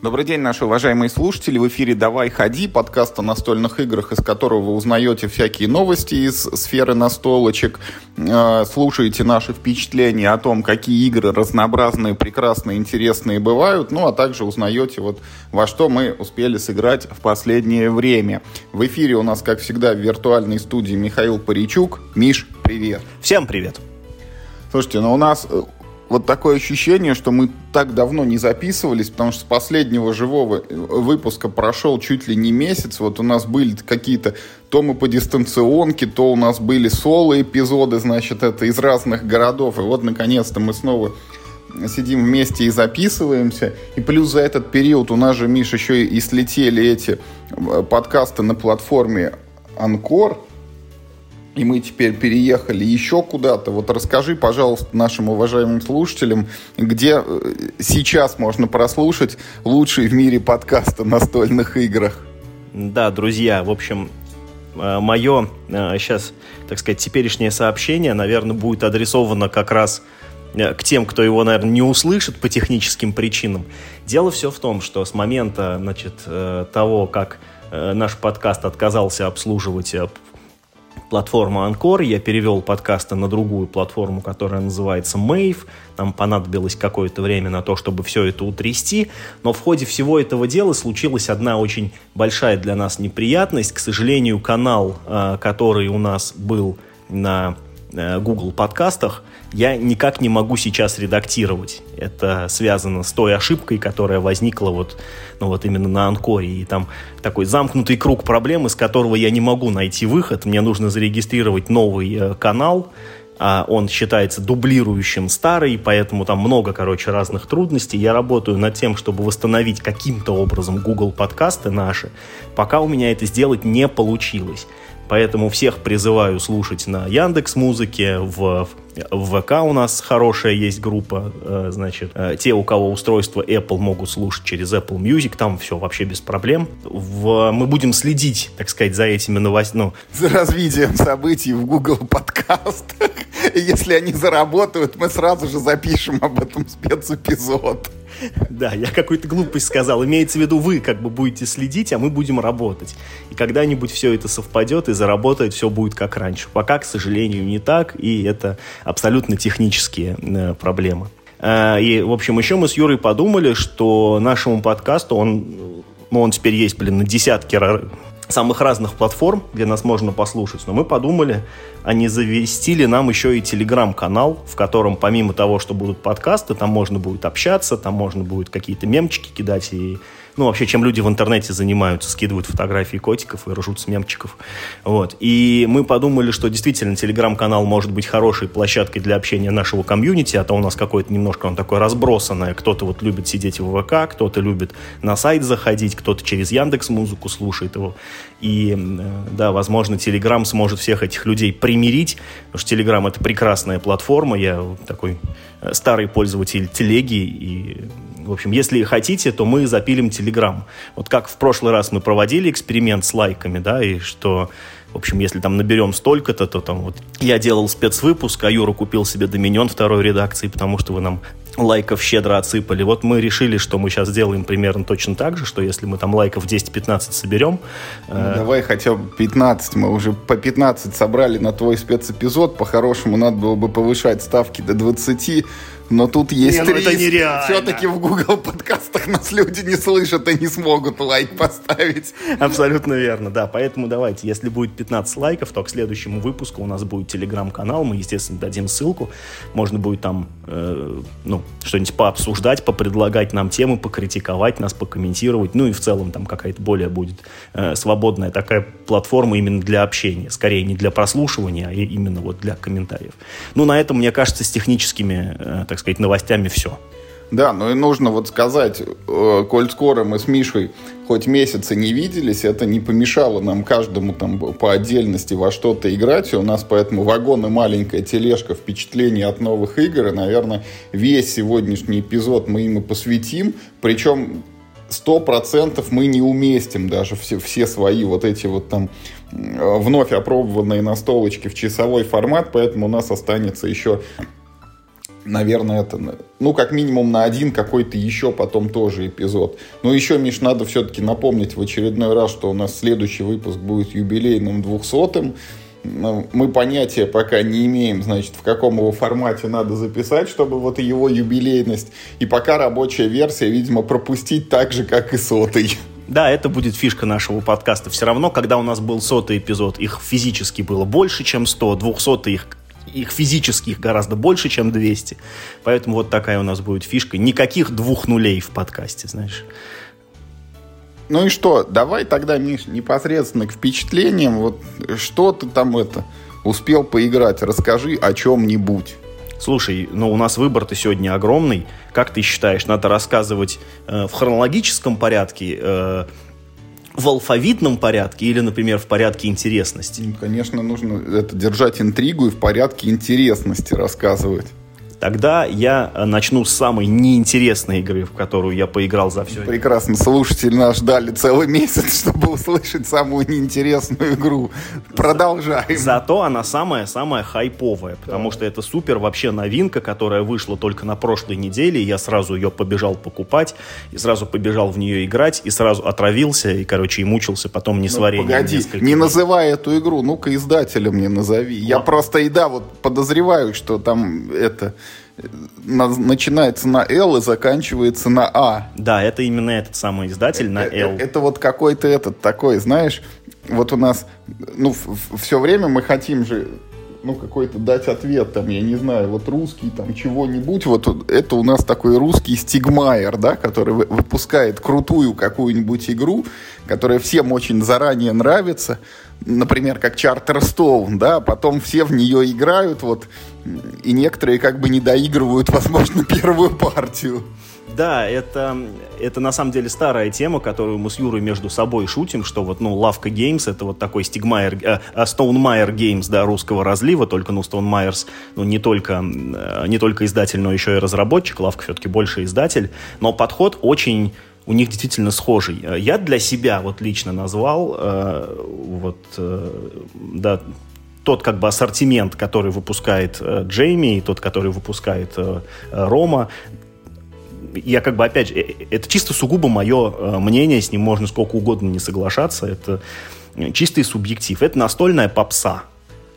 Добрый день, наши уважаемые слушатели. В эфире «Давай, ходи», подкаст о настольных играх, из которого вы узнаете всякие новости из сферы настолочек, э, слушаете наши впечатления о том, какие игры разнообразные, прекрасные, интересные бывают, ну а также узнаете, вот, во что мы успели сыграть в последнее время. В эфире у нас, как всегда, в виртуальной студии Михаил Паричук. Миш, привет. Всем привет. Слушайте, ну у нас э, вот такое ощущение, что мы так давно не записывались, потому что с последнего живого выпуска прошел чуть ли не месяц. Вот у нас были какие-то то мы по дистанционке, то у нас были соло-эпизоды, значит, это из разных городов. И вот, наконец-то, мы снова сидим вместе и записываемся. И плюс за этот период у нас же, Миш, еще и слетели эти э, подкасты на платформе Анкор и мы теперь переехали еще куда-то. Вот расскажи, пожалуйста, нашим уважаемым слушателям, где э, сейчас можно прослушать лучший в мире подкаст о настольных играх. Да, друзья, в общем, э, мое сейчас, э, так сказать, теперешнее сообщение, наверное, будет адресовано как раз к тем, кто его, наверное, не услышит по техническим причинам. Дело все в том, что с момента, значит, того, как наш подкаст отказался обслуживать платформу Анкор, я перевел подкасты на другую платформу, которая называется Mave. Нам понадобилось какое-то время на то, чтобы все это утрясти, но в ходе всего этого дела случилась одна очень большая для нас неприятность. К сожалению, канал, а, который у нас был на Э, Google подкастах, я никак не могу сейчас редактировать. Это связано с той ошибкой, которая возникла вот, ну вот именно на Анкоре. И там такой замкнутый круг проблем, из которого я не могу найти выход. Мне нужно зарегистрировать новый э, канал, а он считается дублирующим старый, поэтому там много, короче, разных трудностей. Я работаю над тем, чтобы восстановить каким-то образом Google подкасты наши, пока у меня это сделать не получилось. Поэтому всех призываю слушать на Яндекс Музыке, в, в ВК у нас хорошая есть группа, э, значит, э, те, у кого устройство Apple, могут слушать через Apple Music, там все вообще без проблем. В, мы будем следить, так сказать, за этими новостями. Ну, за развитием событий в Google подкастах. Если они заработают, мы сразу же запишем об этом спецэпизод. Да, я какую-то глупость сказал. Имеется в виду, вы как бы будете следить, а мы будем работать. И когда-нибудь все это совпадет и заработает, все будет как раньше. Пока, к сожалению, не так, и это абсолютно технические э, проблемы. Э, и, в общем, еще мы с Юрой подумали, что нашему подкасту, он, ну, он теперь есть, блин, на десятки самых разных платформ, где нас можно послушать. Но мы подумали, а не завести ли нам еще и телеграм-канал, в котором помимо того, что будут подкасты, там можно будет общаться, там можно будет какие-то мемчики кидать и ну, вообще, чем люди в интернете занимаются, скидывают фотографии котиков и ржут с мемчиков. Вот. И мы подумали, что действительно телеграм-канал может быть хорошей площадкой для общения нашего комьюнити, а то у нас какое-то немножко он такое разбросанное. Кто-то вот любит сидеть в ВК, кто-то любит на сайт заходить, кто-то через Яндекс Музыку слушает его. И, э, да, возможно, Телеграм сможет всех этих людей примирить, потому что Телеграм — это прекрасная платформа, я такой э, старый пользователь телеги, и в общем, если хотите, то мы запилим Телеграм. Вот как в прошлый раз мы проводили эксперимент с лайками, да, и что в общем, если там наберем столько-то, то там вот я делал спецвыпуск, а Юра купил себе Доминион второй редакции, потому что вы нам лайков щедро отсыпали. Вот мы решили, что мы сейчас сделаем примерно точно так же, что если мы там лайков 10-15 соберем... Ну, э... Давай хотя бы 15. Мы уже по 15 собрали на твой спецэпизод. По-хорошему надо было бы повышать ставки до 20 но тут есть не, ну риск. Это нереально. Все-таки в Google подкастах нас люди не слышат и не смогут лайк поставить. Абсолютно верно, да. Поэтому давайте, если будет 15 лайков, то к следующему выпуску у нас будет телеграм-канал. Мы, естественно, дадим ссылку. Можно будет там э, ну, что-нибудь пообсуждать, попредлагать нам темы, покритиковать нас, покомментировать. Ну и в целом там какая-то более будет э, свободная такая платформа именно для общения. Скорее не для прослушивания, а именно вот для комментариев. Ну, на этом, мне кажется, с техническими, э, так так сказать, новостями все. Да, ну и нужно вот сказать, э, коль скоро мы с Мишей хоть месяцы не виделись, это не помешало нам каждому там по отдельности во что-то играть. И у нас поэтому вагон и маленькая тележка впечатлений от новых игр. И, наверное, весь сегодняшний эпизод мы им и посвятим. Причем сто процентов мы не уместим даже все, все свои вот эти вот там э, вновь опробованные настолочки в часовой формат, поэтому у нас останется еще наверное, это, ну, как минимум на один какой-то еще потом тоже эпизод. Но еще, Миш, надо все-таки напомнить в очередной раз, что у нас следующий выпуск будет юбилейным 200-м. Ну, мы понятия пока не имеем, значит, в каком его формате надо записать, чтобы вот его юбилейность. И пока рабочая версия, видимо, пропустить так же, как и сотый. Да, это будет фишка нашего подкаста. Все равно, когда у нас был сотый эпизод, их физически было больше, чем 100, 200 их их физически их гораздо больше, чем 200. Поэтому вот такая у нас будет фишка. Никаких двух нулей в подкасте, знаешь. Ну и что, давай тогда, Миш, непосредственно к впечатлениям. Вот что ты там это успел поиграть? Расскажи о чем-нибудь. Слушай, ну у нас выбор-то сегодня огромный. Как ты считаешь, надо рассказывать э, в хронологическом порядке, э, в алфавитном порядке или, например, в порядке интересности? Конечно, нужно это держать интригу и в порядке интересности рассказывать. Тогда я э, начну с самой неинтересной игры, в которую я поиграл за все. Прекрасно. Слушатели нас ждали целый месяц, чтобы услышать самую неинтересную игру. Продолжаем. Зато она самая-самая хайповая, потому да. что это супер вообще новинка, которая вышла только на прошлой неделе. Я сразу ее побежал покупать, и сразу побежал в нее играть, и сразу отравился, и, короче, и мучился потом не ну, Погоди, не называй эту игру, ну-ка издателя мне назови. Ладно. Я просто, и да, вот подозреваю, что там это начинается на L и заканчивается на А. Да, это именно этот самый издатель на L. Это, это вот какой-то этот такой, знаешь, вот у нас, ну, все время мы хотим же ну, какой-то дать ответ, там, я не знаю, вот русский, там, чего-нибудь, вот это у нас такой русский стигмайер, да, который выпускает крутую какую-нибудь игру, которая всем очень заранее нравится, например, как Charterstone, да, потом все в нее играют, вот, и некоторые как бы не доигрывают, возможно, первую партию. Да, это, это на самом деле старая тема, которую мы с Юрой между собой шутим, что вот, ну, Лавка Games это вот такой стигмайер, э, э Games, да, русского разлива, только, ну, Myers, ну, не только, э, не только издатель, но еще и разработчик, Лавка все-таки больше издатель, но подход очень у них действительно схожий. Я для себя вот лично назвал э, вот, э, да, тот как бы ассортимент, который выпускает э, Джейми, и тот, который выпускает э, Рома, я как бы опять же, э, это чисто сугубо мое э, мнение, с ним можно сколько угодно не соглашаться, это чистый субъектив. Это настольная попса,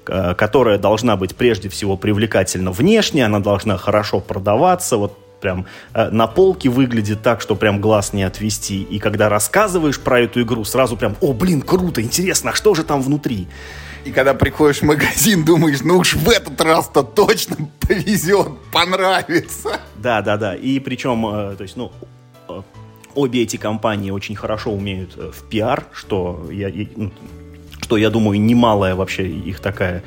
которая должна быть прежде всего привлекательна внешне, она должна хорошо продаваться, вот прям э, на полке выглядит так, что прям глаз не отвести. И когда рассказываешь про эту игру, сразу прям, о, блин, круто, интересно, а что же там внутри? И когда приходишь в магазин, думаешь, ну уж в этот раз-то точно повезет, понравится. Да, да, да. И причем, э, то есть, ну, э, обе эти компании очень хорошо умеют в пиар, что я, ну, что я думаю немалая вообще их такая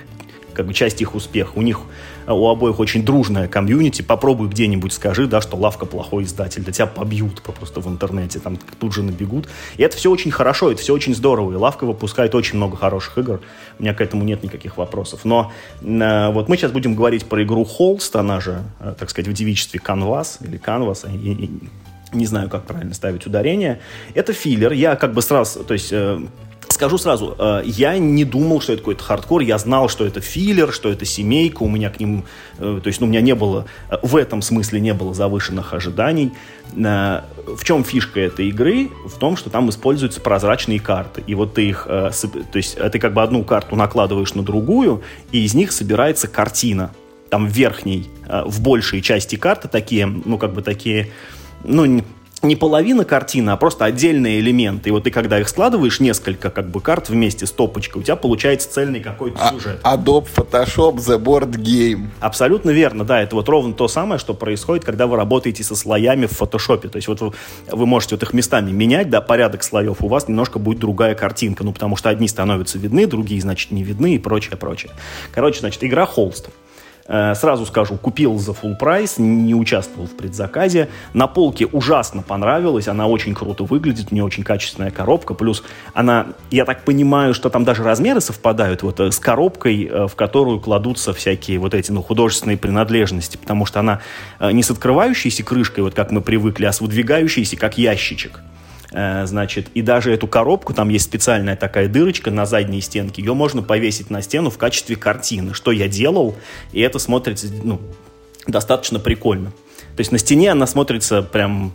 как бы часть их успеха. У них э, у обоих очень дружная комьюнити. Попробуй где-нибудь скажи, да, что лавка плохой издатель, да тебя побьют просто в интернете, там тут же набегут. И это все очень хорошо, это все очень здорово. И лавка выпускает очень много хороших игр. У меня к этому нет никаких вопросов. Но э, вот мы сейчас будем говорить про игру Холст, она же, э, так сказать, в девичестве Canvas или Canvas. И, и, не знаю, как правильно ставить ударение. Это филлер. Я как бы сразу, то есть э, Скажу сразу, э, я не думал, что это какой-то хардкор, я знал, что это филлер, что это семейка, у меня к ним, э, то есть ну, у меня не было, э, в этом смысле не было завышенных ожиданий. В чем фишка этой игры? В том, что там используются прозрачные карты, и вот ты их, то есть ты как бы одну карту накладываешь на другую, и из них собирается картина. Там в верхней, в большей части карты такие, ну как бы такие, ну не половина картины, а просто отдельные элементы. И вот ты когда их складываешь, несколько как бы карт вместе с топочкой, у тебя получается цельный какой-то а, сюжет. Adobe Photoshop The Board Game. Абсолютно верно, да. Это вот ровно то самое, что происходит, когда вы работаете со слоями в фотошопе. То есть вот вы, вы можете вот их местами менять, да, порядок слоев, у вас немножко будет другая картинка. Ну, потому что одни становятся видны, другие, значит, не видны и прочее, прочее. Короче, значит, игра Холст. Э, сразу скажу, купил за full прайс, не участвовал в предзаказе. На полке ужасно понравилась, она очень круто выглядит, у нее очень качественная коробка. Плюс она, я так понимаю, что там даже размеры совпадают вот э, с коробкой, э, в которую кладутся всякие вот эти ну, художественные принадлежности, потому что она не с открывающейся крышкой, вот как мы привыкли, а с выдвигающейся, как ящичек. Э, значит, и даже эту коробку, там есть специальная такая дырочка на задней стенке, ее можно повесить на стену в качестве картины, что я делал, и это смотрится, ну, достаточно прикольно. То есть на стене она смотрится прям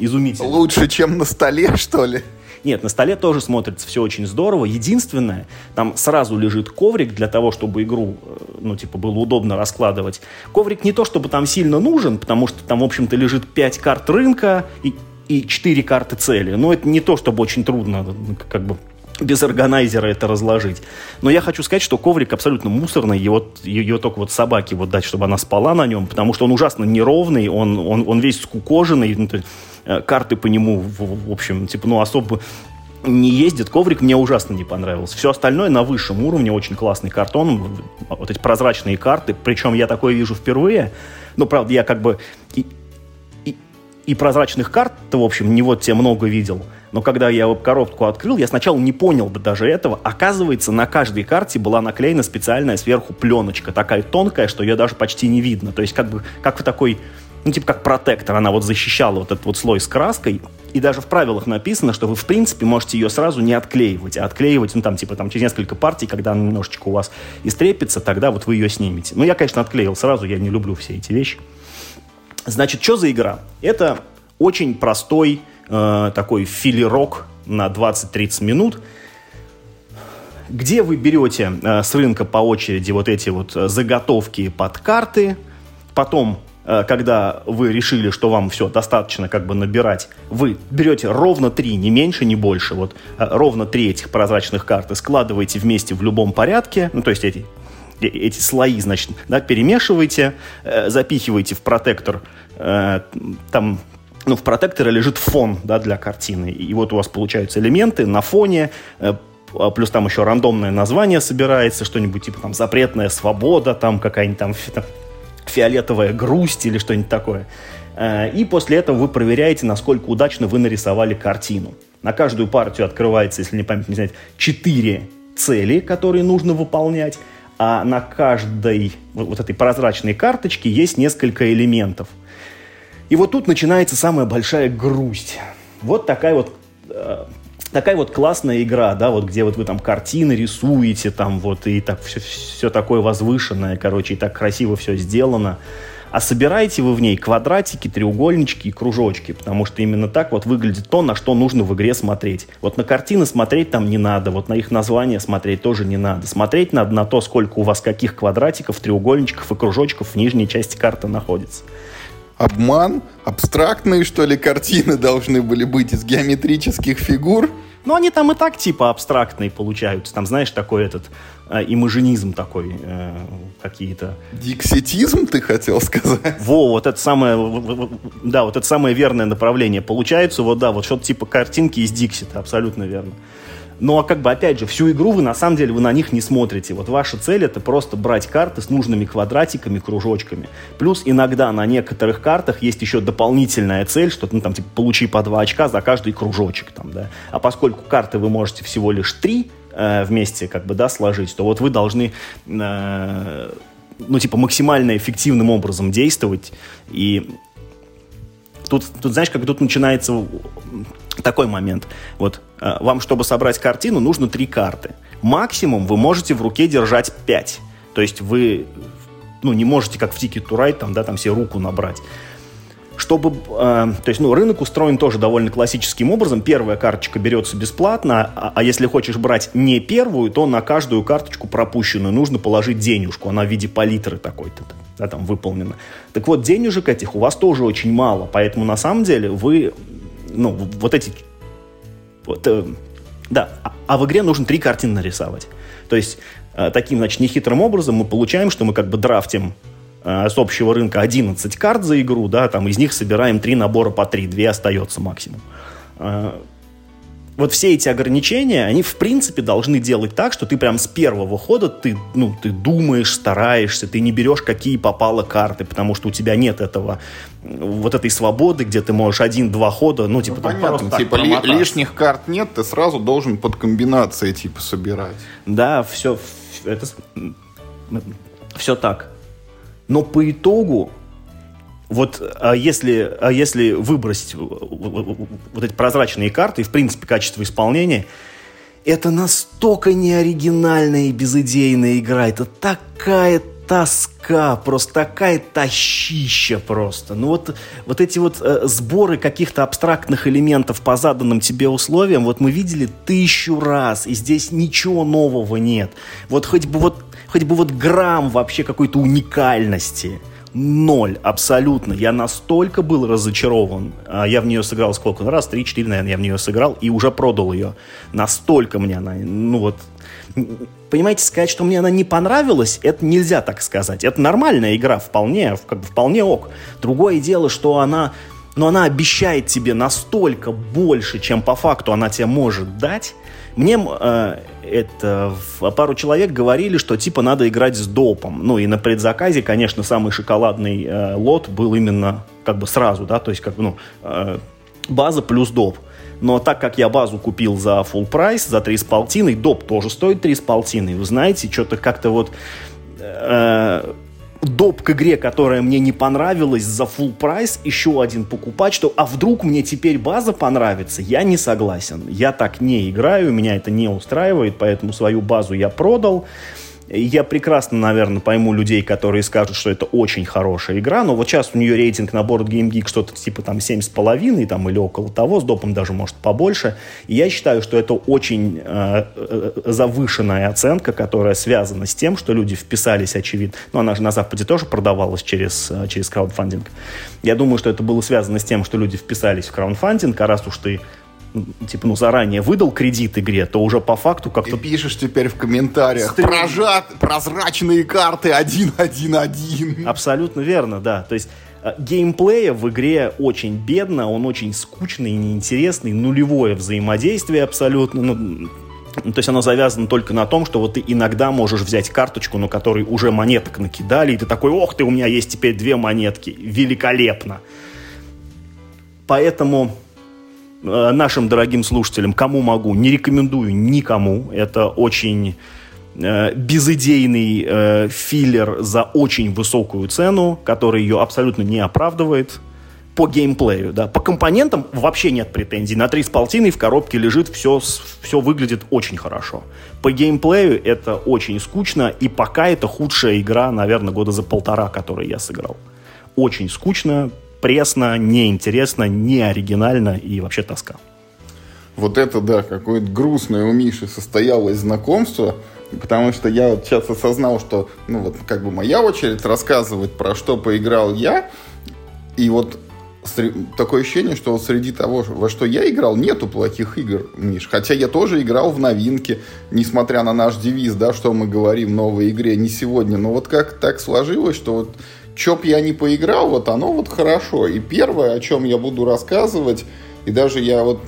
изумительно. Лучше, чем на столе, что ли? Нет, на столе тоже смотрится все очень здорово. Единственное, там сразу лежит коврик для того, чтобы игру, э, ну, типа, было удобно раскладывать. Коврик не то, чтобы там сильно нужен, потому что там, в общем-то, лежит 5 карт рынка и, и 4 карты цели. Но это не то, чтобы очень трудно, как бы, без органайзера это разложить. Но я хочу сказать, что коврик абсолютно мусорный, его, ее только вот собаке вот дать, чтобы она спала на нем, потому что он ужасно неровный, он, он, он весь скукоженный, ну, Э, карты по нему, в, в общем, типа, ну, особо не ездит. Коврик мне ужасно не понравился. Все остальное на высшем уровне, очень классный картон, вот эти прозрачные карты, причем я такое вижу впервые. Но, правда, я как бы и прозрачных карт в общем, не вот те много видел. Но когда я коробку открыл, я сначала не понял бы даже этого. Оказывается, на каждой карте была наклеена специальная сверху пленочка, такая тонкая, что ее даже почти не видно. То есть как бы как в такой ну, типа как протектор, она вот защищала вот этот вот слой с краской, и даже в правилах написано, что вы, в принципе, можете ее сразу не отклеивать, а отклеивать, ну, там, типа, там, через несколько партий, когда она немножечко у вас истрепится, тогда вот вы ее снимете. Ну, я, конечно, отклеил сразу, я не люблю все эти вещи. Значит, что за игра? Это очень простой э, такой филерок на 20-30 минут, где вы берете э, с рынка по очереди вот эти вот э, заготовки под карты, потом Э, когда вы решили, что вам все достаточно как бы набирать, вы берете ровно три, не меньше, не больше, вот э, ровно три этих прозрачных карты складываете вместе в любом порядке, ну то есть эти эти слои, значит, да, перемешиваете, э, запихиваете в протектор, э, там, ну, в протекторе лежит фон, да, для картины, и вот у вас получаются элементы на фоне, э, плюс там еще рандомное название собирается, что-нибудь типа там запретная свобода, там какая-нибудь там, там фиолетовая грусть или что-нибудь такое. Э, и после этого вы проверяете, насколько удачно вы нарисовали картину. На каждую партию открывается, если не память не знает, 4 цели, которые нужно выполнять, а на каждой вот этой прозрачной карточке есть несколько элементов. И вот тут начинается самая большая грусть. Вот такая вот э, такая вот классная игра, да, вот где вот вы там картины рисуете, там вот и так все, все такое возвышенное, короче, и так красиво все сделано. А собираете вы в ней квадратики, треугольнички и кружочки, потому что именно так вот выглядит то, на что нужно в игре смотреть. Вот на картины смотреть там не надо, вот на их название смотреть тоже не надо. Смотреть надо на то, сколько у вас каких квадратиков, треугольничков и кружочков в нижней части карты находится обман, абстрактные, что ли, картины должны были быть из геометрических фигур. Ну, они там и так типа абстрактные получаются. Там, знаешь, такой этот имажинизм такой э, какие-то. Дикситизм, ты хотел сказать? Во, вот это самое, да, вот это самое верное направление. Получается, вот да, вот что-то типа картинки из Диксита, абсолютно верно. Ну а как бы, опять же, всю игру вы на самом деле вы на них не смотрите. Вот ваша цель это просто брать карты с нужными квадратиками, кружочками. Плюс иногда на некоторых картах есть еще дополнительная цель, что ну там типа получи по 2 очка за каждый кружочек там, да. А поскольку карты вы можете всего лишь 3 э, вместе как бы, да, сложить, то вот вы должны э, ну, типа, максимально эффективным образом действовать. И тут, тут знаешь, как тут начинается такой момент. Вот э, вам, чтобы собрать картину, нужно три карты. Максимум вы можете в руке держать пять. То есть вы ну, не можете, как в Ticket to Ride, там, да, там себе руку набрать. Чтобы, э, то есть, ну, рынок устроен тоже довольно классическим образом. Первая карточка берется бесплатно, а, а если хочешь брать не первую, то на каждую карточку пропущенную нужно положить денежку. Она в виде палитры такой-то, да, там выполнена. Так вот, денежек этих у вас тоже очень мало, поэтому на самом деле вы ну, вот эти... Вот, э, да, а, а в игре нужно три картины нарисовать. То есть э, таким, значит, нехитрым образом мы получаем, что мы как бы драфтим э, с общего рынка 11 карт за игру, да, там из них собираем три набора по три, две остается максимум. Э, вот все эти ограничения, они в принципе должны делать так, что ты прям с первого хода ты, ну, ты думаешь, стараешься, ты не берешь какие попало карты, потому что у тебя нет этого, вот этой свободы, где ты можешь один-два хода, ну, типа, ну, там, понятно, так, типа ли, лишних карт нет, ты сразу должен под комбинацией, типа, собирать. Да, все, это, все так. Но по итогу вот а если, а если выбросить вот эти прозрачные карты и, в принципе, качество исполнения, это настолько неоригинальная и безыдейная игра. Это такая тоска, просто такая тащища просто. Ну вот, вот эти вот э, сборы каких-то абстрактных элементов по заданным тебе условиям, вот мы видели тысячу раз, и здесь ничего нового нет. Вот хоть бы вот, хоть бы вот грамм вообще какой-то уникальности. Ноль, абсолютно. Я настолько был разочарован. А, я в нее сыграл сколько? Ну, раз, три, четыре, наверное, я в нее сыграл и уже продал ее. Настолько мне она, ну вот, понимаете, сказать, что мне она не понравилась, это нельзя так сказать. Это нормальная игра, вполне, как бы вполне ок. Другое дело, что она, но она обещает тебе настолько больше, чем по факту она тебе может дать. Мне э, это пару человек говорили, что типа надо играть с допом. Ну и на предзаказе, конечно, самый шоколадный э, лот был именно как бы сразу, да, то есть как бы ну э, база плюс доп. Но так как я базу купил за full прайс, за 3 с полтиной, доп тоже стоит 3 с полтиной. Вы знаете, что-то как-то вот... Э, доп к игре, которая мне не понравилась за full прайс, еще один покупать, что а вдруг мне теперь база понравится, я не согласен. Я так не играю, меня это не устраивает, поэтому свою базу я продал. Я прекрасно, наверное, пойму людей, которые скажут, что это очень хорошая игра, но вот сейчас у нее рейтинг на борт Game Geek что-то типа там 7,5 там, или около того, с допом даже может побольше. И я считаю, что это очень э, э, завышенная оценка, которая связана с тем, что люди вписались, очевидно. Но она же на Западе тоже продавалась через, э, через краудфандинг. Я думаю, что это было связано с тем, что люди вписались в краудфандинг, а раз уж ты типа, ну, заранее выдал кредит игре, то уже по факту как-то... Ты пишешь теперь в комментариях, Стрим... прожат, прозрачные карты 1-1-1. Абсолютно верно, да. То есть э, геймплея в игре очень бедно, он очень скучный, неинтересный, нулевое взаимодействие абсолютно. Ну, то есть оно завязано только на том, что вот ты иногда можешь взять карточку, на которой уже монеток накидали, и ты такой, ох ты, у меня есть теперь две монетки, великолепно. Поэтому нашим дорогим слушателям, кому могу, не рекомендую никому. Это очень э, безыдейный э, филлер за очень высокую цену, который ее абсолютно не оправдывает по геймплею, да. По компонентам вообще нет претензий. На 3,5 в коробке лежит, все, все выглядит очень хорошо. По геймплею это очень скучно, и пока это худшая игра, наверное, года за полтора, которую я сыграл. Очень скучно, пресно, неинтересно, не оригинально и вообще тоска. Вот это, да, какое-то грустное у Миши состоялось знакомство, потому что я вот сейчас осознал, что, ну вот, как бы моя очередь рассказывать, про что поиграл я, и вот такое ощущение, что среди того, во что я играл, нету плохих игр, Миш. Хотя я тоже играл в новинки, несмотря на наш девиз, да, что мы говорим в новой игре, не сегодня. Но вот как так сложилось, что вот что б я не поиграл, вот оно вот хорошо. И первое, о чем я буду рассказывать, и даже я вот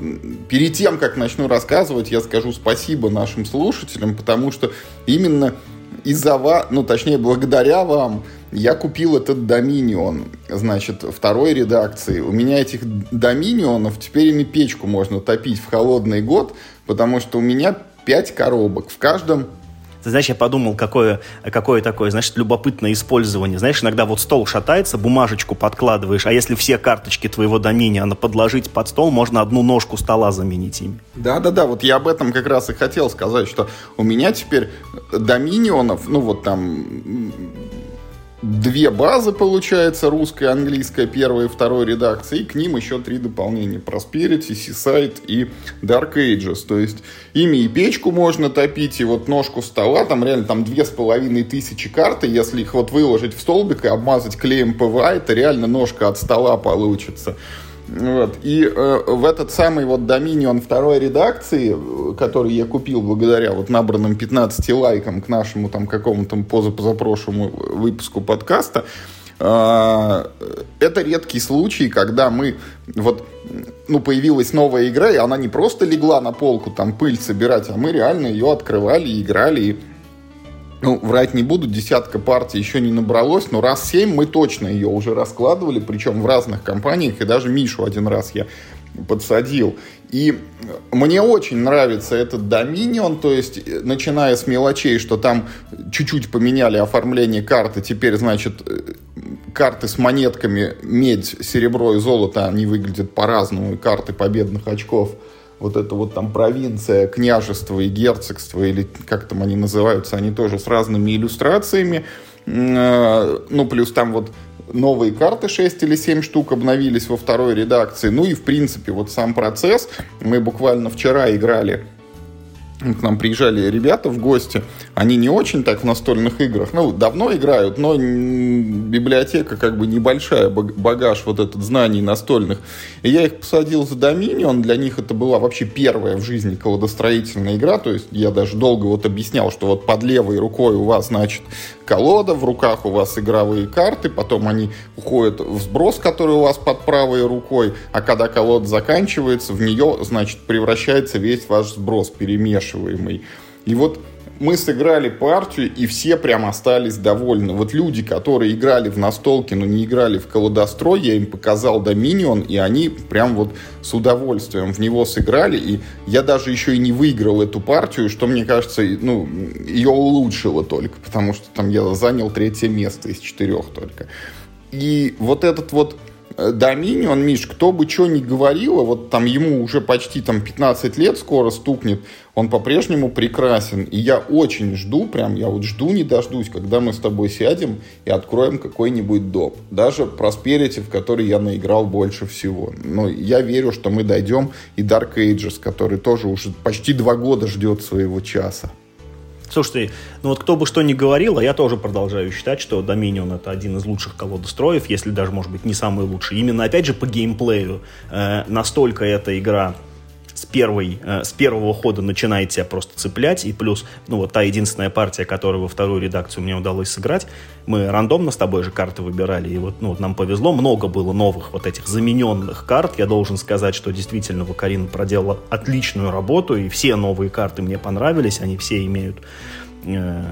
перед тем, как начну рассказывать, я скажу спасибо нашим слушателям, потому что именно из-за вас, ну точнее благодаря вам, я купил этот Доминион, значит, второй редакции. У меня этих Доминионов, теперь ими печку можно топить в холодный год, потому что у меня 5 коробок. В каждом ты знаешь, я подумал, какое, какое такое, значит, любопытное использование. Знаешь, иногда вот стол шатается, бумажечку подкладываешь, а если все карточки твоего доминиона подложить под стол, можно одну ножку стола заменить ими. Да-да-да, вот я об этом как раз и хотел сказать, что у меня теперь доминионов, ну вот там две базы, получается, русская английская, первая и второй редакции, и к ним еще три дополнения. Prosperity, Seaside и Dark Ages. То есть ими и печку можно топить, и вот ножку стола, там реально там две с половиной тысячи карт, и если их вот выложить в столбик и обмазать клеем ПВА, это реально ножка от стола получится. Вот. И э, в этот самый вот Dominion второй редакции, который я купил благодаря вот набранным 15 лайкам к нашему там какому-то позапозапрошлому выпуску подкаста, э, это редкий случай, когда мы вот ну, появилась новая игра, и она не просто легла на полку там пыль собирать, а мы реально ее открывали, играли, и ну, врать не буду, десятка партий еще не набралось, но раз семь мы точно ее уже раскладывали, причем в разных компаниях, и даже Мишу один раз я подсадил. И мне очень нравится этот Dominion, то есть, начиная с мелочей, что там чуть-чуть поменяли оформление карты, теперь, значит, карты с монетками медь, серебро и золото, они выглядят по-разному, и карты победных очков – вот это вот там провинция, княжество и герцогство, или как там они называются, они тоже с разными иллюстрациями. Э, ну, плюс там вот новые карты 6 или 7 штук обновились во второй редакции. Ну и, в принципе, вот сам процесс. Мы буквально вчера играли к нам приезжали ребята в гости, они не очень так в настольных играх, ну, давно играют, но библиотека как бы небольшая, багаж вот этот знаний настольных. И я их посадил за Dominion, для них это была вообще первая в жизни колодостроительная игра, то есть я даже долго вот объяснял, что вот под левой рукой у вас, значит, колода, в руках у вас игровые карты, потом они уходят в сброс, который у вас под правой рукой, а когда колода заканчивается, в нее, значит, превращается весь ваш сброс перемешиваемый. И вот мы сыграли партию, и все прям остались довольны. Вот люди, которые играли в настолки, но не играли в колодострой, я им показал Доминион, и они прям вот с удовольствием в него сыграли. И я даже еще и не выиграл эту партию, что, мне кажется, ну, ее улучшило только, потому что там я занял третье место из четырех только. И вот этот вот Доминион, Миш, кто бы что ни говорил, вот там ему уже почти там 15 лет скоро стукнет, он по-прежнему прекрасен. И я очень жду, прям я вот жду не дождусь, когда мы с тобой сядем и откроем какой-нибудь доп. Даже Prosperity, в который я наиграл больше всего. Но я верю, что мы дойдем и Dark Ages, который тоже уже почти два года ждет своего часа. Слушайте, ну вот кто бы что ни говорил, а я тоже продолжаю считать, что Dominion это один из лучших колодостроев, если даже, может быть, не самый лучший. Именно, опять же, по геймплею. Э, настолько эта игра с, первой, э, с первого хода начинает тебя просто цеплять, и плюс, ну, вот та единственная партия, которую во вторую редакцию мне удалось сыграть, мы рандомно с тобой же карты выбирали, и вот, ну, вот нам повезло, много было новых вот этих замененных карт, я должен сказать, что действительно Вакарин проделала отличную работу, и все новые карты мне понравились, они все имеют э,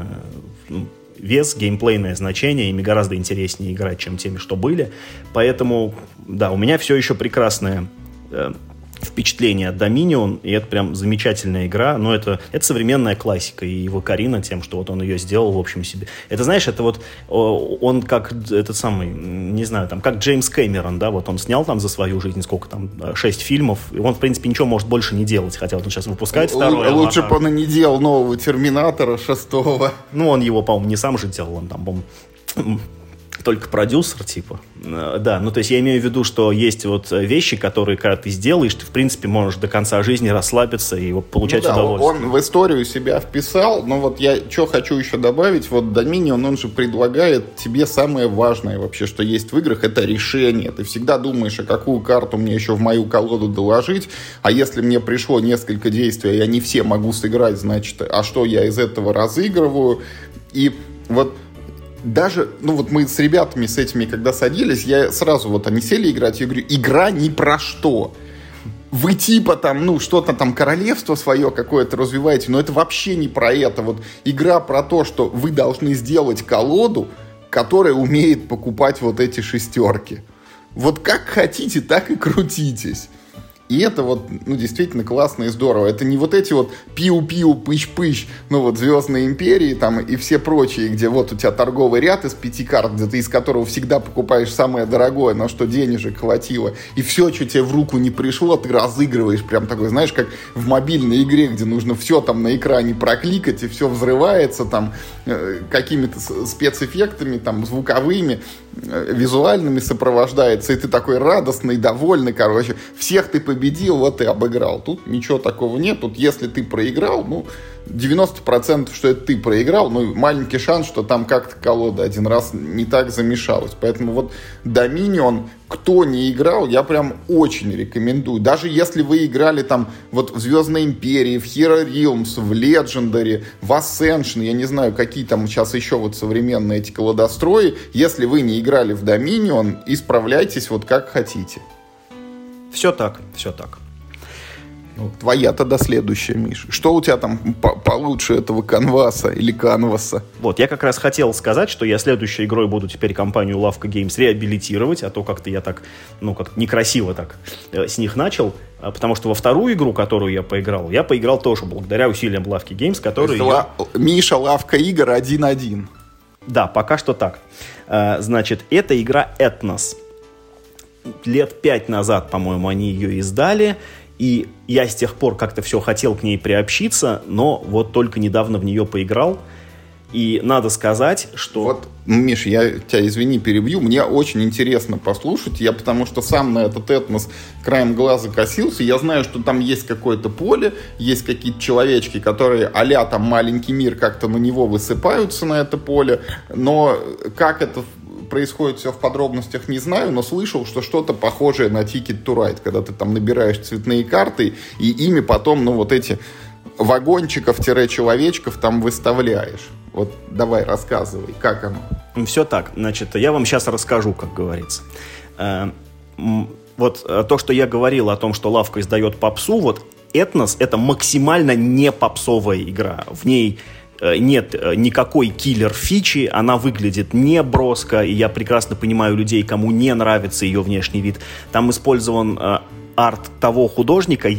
ну, вес, геймплейное значение, ими гораздо интереснее играть, чем теми, что были. Поэтому, да, у меня все еще прекрасная э, впечатление от Dominion, и это прям замечательная игра, но это, это современная классика, и его Карина тем, что вот он ее сделал, в общем себе. Это, знаешь, это вот он как этот самый, не знаю, там, как Джеймс Кэмерон, да, вот он снял там за свою жизнь сколько там, шесть фильмов, и он, в принципе, ничего может больше не делать, хотя вот он сейчас выпускает второй. Лучше бы он и не делал нового Терминатора шестого. Ну, он его, по-моему, не сам же делал, он там, по только продюсер, типа. Э, да, ну то есть я имею в виду, что есть вот вещи, которые, когда ты сделаешь, ты в принципе можешь до конца жизни расслабиться и вот получать ну, да, удовольствие. Он в историю себя вписал, но вот я что хочу еще добавить, вот Dominion, он же предлагает тебе самое важное вообще, что есть в играх, это решение. Ты всегда думаешь, а какую карту мне еще в мою колоду доложить, а если мне пришло несколько действий, я не все могу сыграть, значит, а что я из этого разыгрываю? И вот даже, ну вот мы с ребятами с этими, когда садились, я сразу вот они сели играть, я говорю, игра ни про что. Вы типа там, ну, что-то там королевство свое какое-то развиваете, но это вообще не про это. Вот игра про то, что вы должны сделать колоду, которая умеет покупать вот эти шестерки. Вот как хотите, так и крутитесь. И это вот, ну, действительно классно и здорово. Это не вот эти вот пиу-пиу, пыщ-пыщ, ну, вот Звездные империи там и все прочие, где вот у тебя торговый ряд из пяти карт, где ты из которого всегда покупаешь самое дорогое, на что денежек хватило. И все, что тебе в руку не пришло, ты разыгрываешь прям такой, знаешь, как в мобильной игре, где нужно все там на экране прокликать, и все взрывается там э, какими-то спецэффектами, там, звуковыми, визуальными сопровождается, и ты такой радостный, довольный, короче. Всех ты победил, вот и обыграл. Тут ничего такого нет. Тут если ты проиграл, ну, 90% что это ты проиграл, ну, маленький шанс, что там как-то колода один раз не так замешалась. Поэтому вот Dominion, кто не играл, я прям очень рекомендую. Даже если вы играли там вот в Звездной Империи, в Hero Realms, в Legendary, в Ascension, я не знаю, какие там сейчас еще вот современные эти колодострои, если вы не играли в Dominion, исправляйтесь вот как хотите. Все так, все так. Ну, твоя тогда следующая, Миша. Что у тебя там по получше этого канваса или канваса? Вот, я как раз хотел сказать, что я следующей игрой буду теперь компанию Лавка Games реабилитировать, а то как-то я так, ну, как некрасиво так э, с них начал, а, потому что во вторую игру, которую я поиграл, я поиграл тоже благодаря усилиям Лавки Games, которые... Я... Миша, Лавка игр 1-1. Да, пока что так. А, значит, это игра Этнос лет пять назад, по-моему, они ее издали, и я с тех пор как-то все хотел к ней приобщиться, но вот только недавно в нее поиграл. И надо сказать, что... Вот, Миш, я тебя, извини, перебью. Мне очень интересно послушать. Я потому что сам на этот этнос краем глаза косился. Я знаю, что там есть какое-то поле, есть какие-то человечки, которые а там маленький мир как-то на него высыпаются на это поле. Но как это происходит все в подробностях, не знаю, но слышал, что что-то похожее на Ticket to Ride, когда ты там набираешь цветные карты, и ими потом, ну, вот эти вагончиков-человечков там выставляешь. Вот давай рассказывай, как оно. Все так. Значит, я вам сейчас расскажу, как говорится. Э, вот э, то, что я говорил о том, что лавка издает попсу, вот Этнос — это максимально не попсовая игра. В ней нет никакой киллер-фичи, она выглядит не броско, и я прекрасно понимаю людей, кому не нравится ее внешний вид. Там использован арт того художника,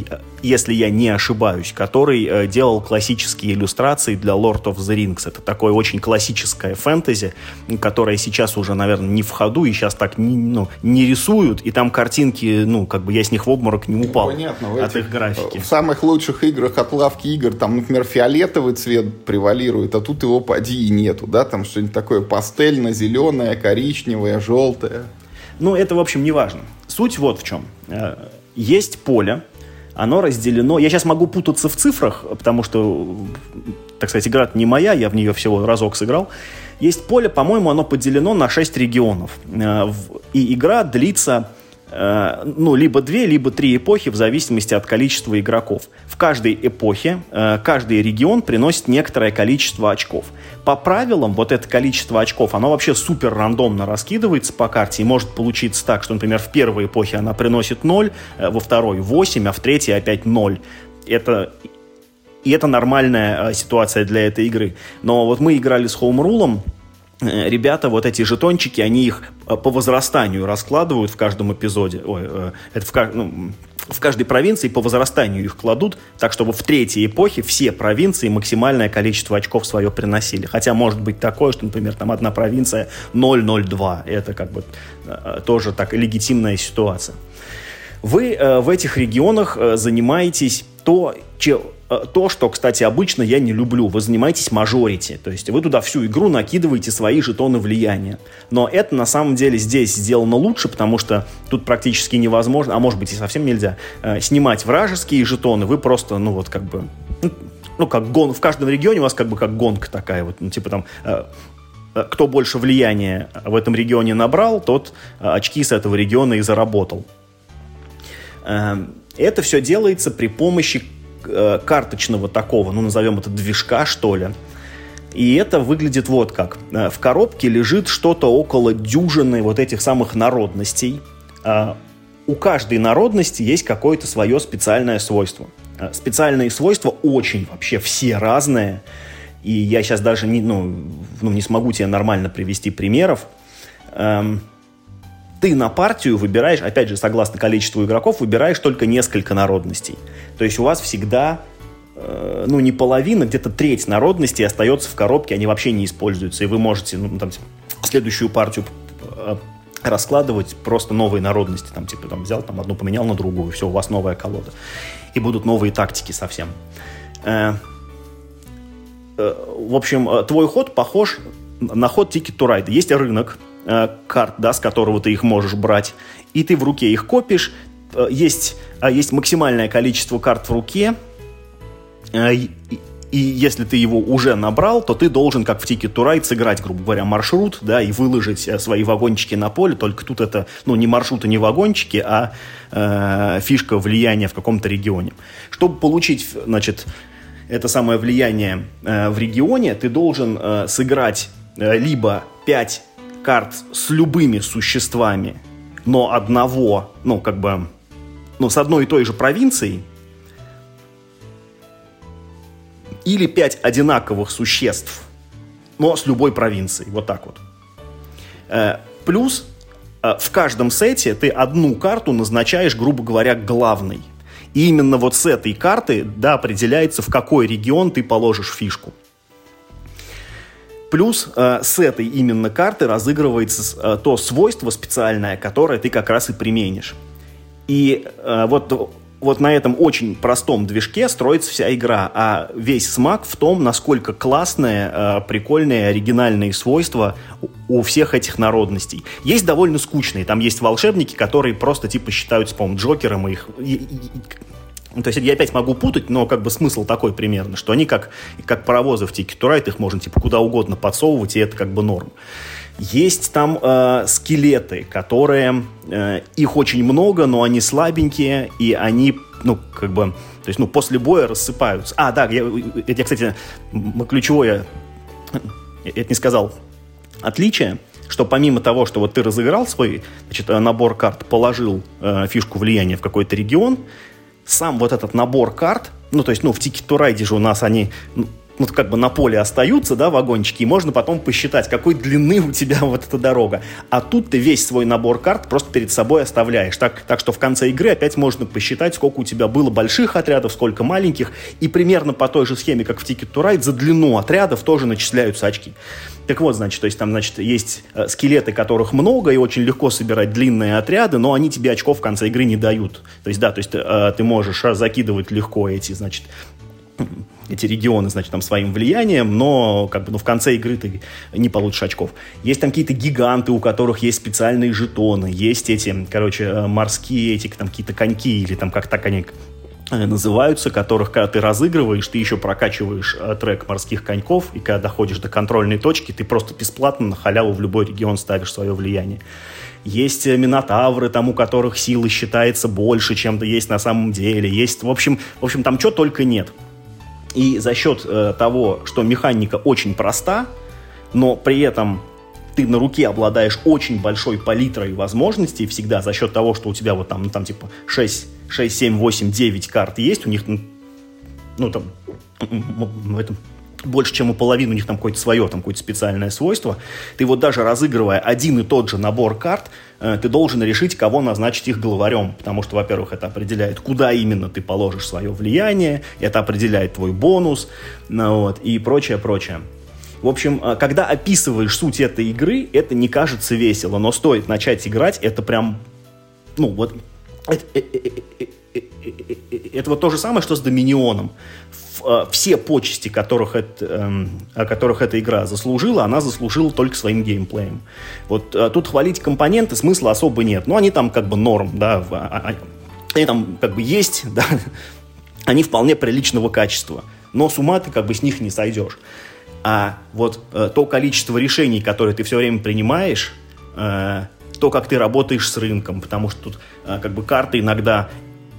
если я не ошибаюсь, который э, делал классические иллюстрации для Lord of the Rings. Это такое очень классическое фэнтези, которое сейчас уже, наверное, не в ходу, и сейчас так не, ну, не рисуют, и там картинки, ну, как бы я с них в обморок не упал Понятно, от этих, их графики. В самых лучших играх от лавки игр, там, например, фиолетовый цвет превалирует, а тут его поди и нету, да, там что-нибудь такое пастельно-зеленое, коричневое, желтое. Ну, это, в общем, не важно. Суть вот в чем э, есть поле, оно разделено... Я сейчас могу путаться в цифрах, потому что, так сказать, игра не моя, я в нее всего разок сыграл. Есть поле, по-моему, оно поделено на 6 регионов. Э, и игра длится ну, либо две, либо три эпохи в зависимости от количества игроков. В каждой эпохе э, каждый регион приносит некоторое количество очков. По правилам, вот это количество очков, оно вообще супер рандомно раскидывается по карте и может получиться так, что, например, в первой эпохе она приносит 0, э, во второй 8, а в третьей опять 0. Это и это нормальная ситуация для этой игры. Но вот мы играли с хоумрулом, Э, ребята вот эти жетончики, они их э, по возрастанию раскладывают в каждом эпизоде. Ой, э, это в, ну, в каждой провинции по возрастанию их кладут, так чтобы в третьей эпохе все провинции максимальное количество очков свое приносили. Хотя может быть такое, что, например, там одна провинция 002. Это как бы тоже так легитимная ситуация. Вы в этих регионах занимаетесь то, че, Э, то, что, кстати, обычно я не люблю. Вы занимаетесь мажорити, то есть вы туда всю игру накидываете свои жетоны влияния. Но это на самом деле здесь сделано лучше, потому что тут практически невозможно, а может быть и совсем нельзя, э, снимать вражеские жетоны. Вы просто, ну вот как бы, ну как гон, в каждом регионе у вас как бы как гонка такая вот, ну типа там э, кто больше влияния в этом регионе набрал, тот очки с этого региона и заработал. Это все делается при помощи Э, карточного такого, ну, назовем это движка, что ли. И это выглядит вот как. Э, в коробке лежит что-то около дюжины вот этих самых народностей. Э, у каждой народности есть какое-то свое специальное свойство. Специальные свойства очень вообще все разные. И я сейчас даже не, ну, ну, не смогу тебе нормально привести примеров. Ты на партию выбираешь, опять же, согласно количеству игроков, выбираешь только несколько народностей. То есть у вас всегда, э, ну, не половина, где-то треть народностей остается в коробке, они вообще не используются. И вы можете, ну, там, следующую партию э, раскладывать просто новые народности. Там, типа, там, взял, там, одну поменял на другую, все, у вас новая колода. И будут новые тактики совсем. Э, э, в общем, э, твой ход похож на ход Ticket to Ride. Есть рынок, Э, карт, да, с которого ты их можешь брать, и ты в руке их копишь. Э, есть, э, есть максимальное количество карт в руке, и, и если ты его уже набрал, то ты должен, как в Ticket to Ride, сыграть, грубо говоря, маршрут, да, и выложить свои вагончики на поле, только тут это, ну, не маршруты, не вагончики, а э, фишка влияния в каком-то регионе. Чтобы получить, значит, это самое влияние э, в регионе, ты должен э, сыграть э, либо 5 карт с любыми существами, но одного, ну, как бы, ну, с одной и той же провинцией, или пять одинаковых существ, но с любой провинцией, вот так вот. Э, плюс э, в каждом сете ты одну карту назначаешь, грубо говоря, главной. И именно вот с этой карты, да, определяется, в какой регион ты положишь фишку. Плюс э, с этой именно карты разыгрывается э, то свойство специальное, которое ты как раз и применишь. И э, вот вот на этом очень простом движке строится вся игра, а весь смак в том, насколько классные, э, прикольные, оригинальные свойства у всех этих народностей. Есть довольно скучные, там есть волшебники, которые просто типа считаются, по-моему, Джокером и их... Ну, то есть я опять могу путать, но как бы смысл такой примерно, что они как, как паровозы в Ride, их можно типа куда угодно подсовывать, и это как бы норм. Есть там э, скелеты, которые... Э, их очень много, но они слабенькие, и они, ну, как бы... То есть, ну, после боя рассыпаются. А, да, я, я кстати, ключевое... Это не сказал. Отличие, что помимо того, что вот ты разыграл свой значит, набор карт, положил э, фишку влияния в какой-то регион, сам вот этот набор карт, ну, то есть, ну, в Ticket to Ride же у нас они ну, как бы на поле остаются, да, вагончики, и можно потом посчитать, какой длины у тебя вот эта дорога. А тут ты весь свой набор карт просто перед собой оставляешь. Так, так что в конце игры опять можно посчитать, сколько у тебя было больших отрядов, сколько маленьких, и примерно по той же схеме, как в Ticket to Ride, за длину отрядов тоже начисляются очки. Так вот, значит, то есть там, значит, есть э, скелеты, которых много, и очень легко собирать длинные отряды, но они тебе очков в конце игры не дают. То есть, да, то есть э, ты можешь закидывать легко эти, значит, эти регионы, значит, там своим влиянием, но как бы ну, в конце игры ты не получишь очков. Есть там какие-то гиганты, у которых есть специальные жетоны, есть эти, короче, э, морские эти там какие-то коньки или там как так они э, называются, которых, когда ты разыгрываешь, ты еще прокачиваешь э, трек морских коньков, и когда доходишь до контрольной точки, ты просто бесплатно на халяву в любой регион ставишь свое влияние. Есть минотавры, там у которых силы считается больше, чем-то есть на самом деле. Есть, в общем, в общем там что только нет. И за счет э, того, что механика очень проста, но при этом ты на руке обладаешь очень большой палитрой возможностей всегда за счет того, что у тебя вот там, ну, там типа 6, 6, 7, 8, 9 карт есть, у них, ну, там, в этом больше, чем у половины, у них там какое-то свое, там какое-то специальное свойство. Ты вот даже разыгрывая один и тот же набор карт, э, ты должен решить, кого назначить их главарем. Потому что, во-первых, это определяет, куда именно ты положишь свое влияние, это определяет твой бонус, ну, вот, и прочее, прочее. В общем, э, когда описываешь суть этой игры, это не кажется весело, но стоит начать играть, это прям, ну, вот, это, это, это вот то же самое, что с Доминионом. Э, все почести, которых, это, э, которых эта игра заслужила, она заслужила только своим геймплеем. Вот э, тут хвалить компоненты смысла особо нет. Но они там как бы норм, да, а, а, они там как бы есть, да, они вполне приличного качества. Но с ума ты как бы с них не сойдешь. А вот э, то количество решений, которые ты все время принимаешь, э, то, как ты работаешь с рынком, потому что тут э, как бы карты иногда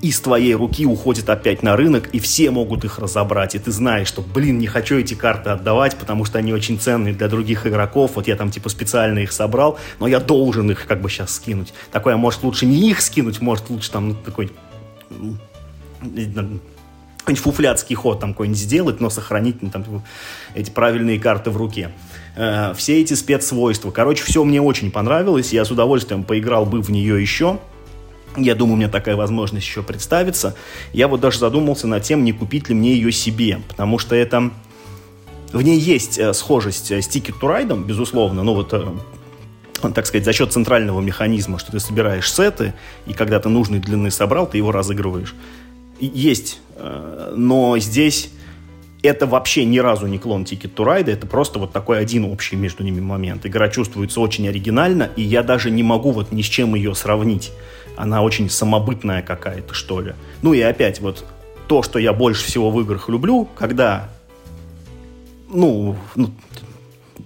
из твоей руки уходит опять на рынок, и все могут их разобрать. И ты знаешь, что, блин, не хочу эти карты отдавать, потому что они очень ценные для других игроков. Вот я там типа специально их собрал, но я должен их как бы сейчас скинуть. Такое, может, лучше не их скинуть, может, лучше там ну, такой какой-нибудь фуфляцкий ход там какой-нибудь сделать, но сохранить ну, там, типа, эти правильные карты в руке. Э, все эти спецсвойства. Короче, все мне очень понравилось. Я с удовольствием поиграл бы в нее еще. Я думаю, у меня такая возможность еще представится. Я вот даже задумался над тем, не купить ли мне ее себе, потому что это... В ней есть э, схожесть э, с Ticket to Ride, безусловно, ну вот э, так сказать, за счет центрального механизма, что ты собираешь сеты, и когда ты нужной длины собрал, ты его разыгрываешь. Есть, но здесь это вообще ни разу не клон Ticket to Ride, это просто вот такой один общий между ними момент. Игра чувствуется очень оригинально, и я даже не могу вот ни с чем ее сравнить она очень самобытная какая-то, что ли. Ну и опять вот то, что я больше всего в играх люблю, когда, ну, ну,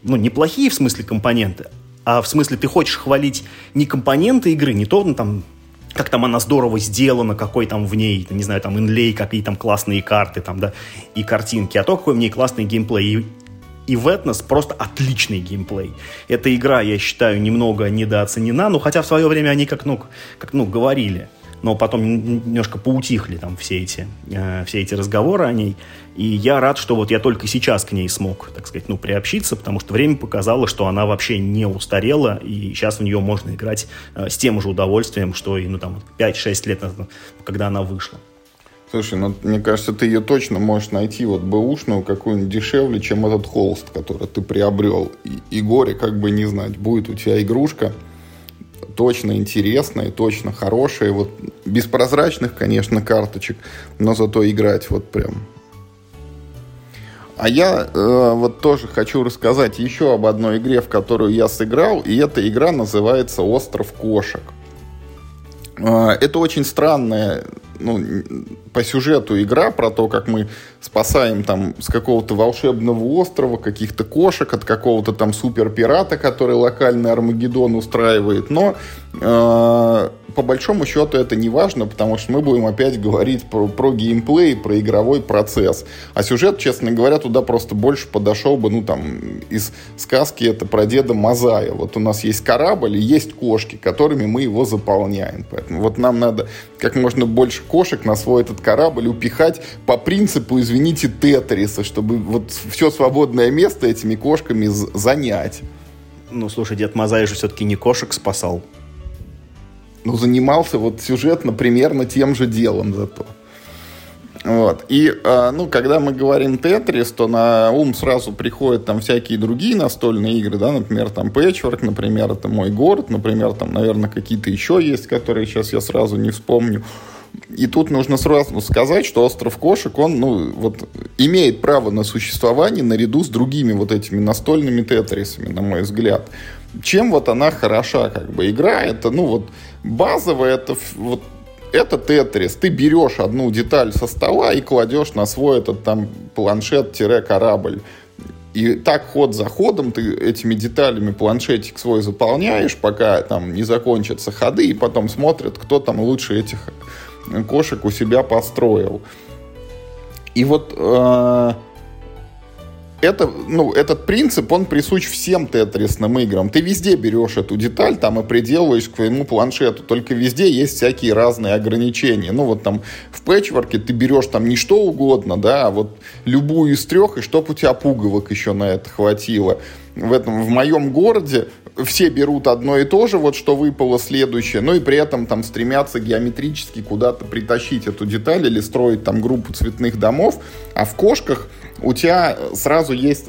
ну неплохие в смысле компоненты, а в смысле ты хочешь хвалить не компоненты игры, не то, ну, там, как там она здорово сделана, какой там в ней, не знаю, там инлей, какие там классные карты там, да, и картинки, а то, какой в ней классный геймплей. И и Wetness просто отличный геймплей. Эта игра, я считаю, немного недооценена, ну, хотя в свое время они как, ну, как, ну, говорили, но потом немножко поутихли там все эти, э, все эти разговоры о ней. И я рад, что вот я только сейчас к ней смог, так сказать, ну, приобщиться, потому что время показало, что она вообще не устарела, и сейчас в нее можно играть э, с тем же удовольствием, что и, ну, там, 5-6 лет назад, когда она вышла. Слушай, ну, мне кажется, ты ее точно можешь найти, вот, бэушную, какую-нибудь дешевле, чем этот холст, который ты приобрел. И, и горе как бы не знать, будет у тебя игрушка, точно интересные, точно хорошие. Вот без прозрачных, конечно, карточек, но зато играть вот прям а я э, вот тоже хочу рассказать еще об одной игре, в которую я сыграл, и эта игра называется «Остров кошек». Э, это очень странная ну, по сюжету игра про то, как мы спасаем там с какого-то волшебного острова каких-то кошек от какого-то там суперпирата, который локальный Армагеддон устраивает. Но э, по большому счету это не важно, потому что мы будем опять говорить про, про геймплей, про игровой процесс. А сюжет, честно говоря, туда просто больше подошел бы, ну там, из сказки это про деда Мазая. Вот у нас есть корабль и есть кошки, которыми мы его заполняем. Поэтому вот нам надо как можно больше кошек на свой этот корабль упихать по принципу, извините, тетриса, чтобы вот все свободное место этими кошками занять. Ну, слушай, Дед Мазай же все-таки не кошек спасал. Ну, занимался вот сюжетно примерно тем же делом зато. Вот. И, э, ну, когда мы говорим Тетрис, то на ум сразу приходят там всякие другие настольные игры, да, например, там Patchwork, например, это мой город, например, там, наверное, какие-то еще есть, которые сейчас я сразу не вспомню. И тут нужно сразу сказать, что остров кошек, он, ну, вот, имеет право на существование наряду с другими вот этими настольными тетрисами, на мой взгляд. Чем вот она хороша, как бы, игра, это, ну, вот, базовая, это вот это тетрис. Ты берешь одну деталь со стола и кладешь на свой этот там планшет-корабль. И так ход за ходом ты этими деталями планшетик свой заполняешь, пока там не закончатся ходы, и потом смотрят, кто там лучше этих кошек у себя построил. И вот э, это, ну, этот принцип, он присущ всем тетрисным играм. Ты везде берешь эту деталь там и приделываешь к своему планшету. Только везде есть всякие разные ограничения. Ну, вот там в пэтчворке ты берешь там не что угодно, да, а вот любую из трех, и чтоб у тебя пуговок еще на это хватило. В этом, в моем городе все берут одно и то же, вот что выпало следующее, но и при этом там стремятся геометрически куда-то притащить эту деталь или строить там группу цветных домов, а в кошках у тебя сразу есть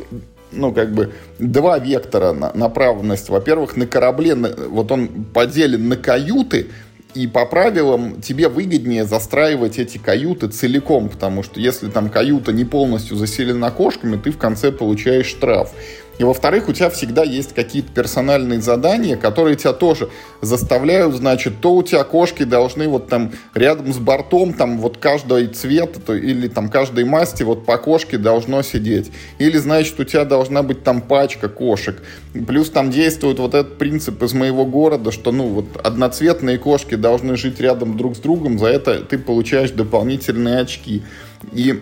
ну, как бы, два вектора на, направленности. Во-первых, на корабле, вот он поделен на каюты, и по правилам тебе выгоднее застраивать эти каюты целиком, потому что если там каюта не полностью заселена кошками, ты в конце получаешь штраф. И во-вторых, у тебя всегда есть какие-то персональные задания, которые тебя тоже заставляют, значит, то у тебя кошки должны вот там рядом с бортом, там вот каждый цвет то, или там каждой масти вот по кошке должно сидеть. Или, значит, у тебя должна быть там пачка кошек. Плюс там действует вот этот принцип из моего города, что, ну, вот одноцветные кошки должны жить рядом друг с другом, за это ты получаешь дополнительные очки. И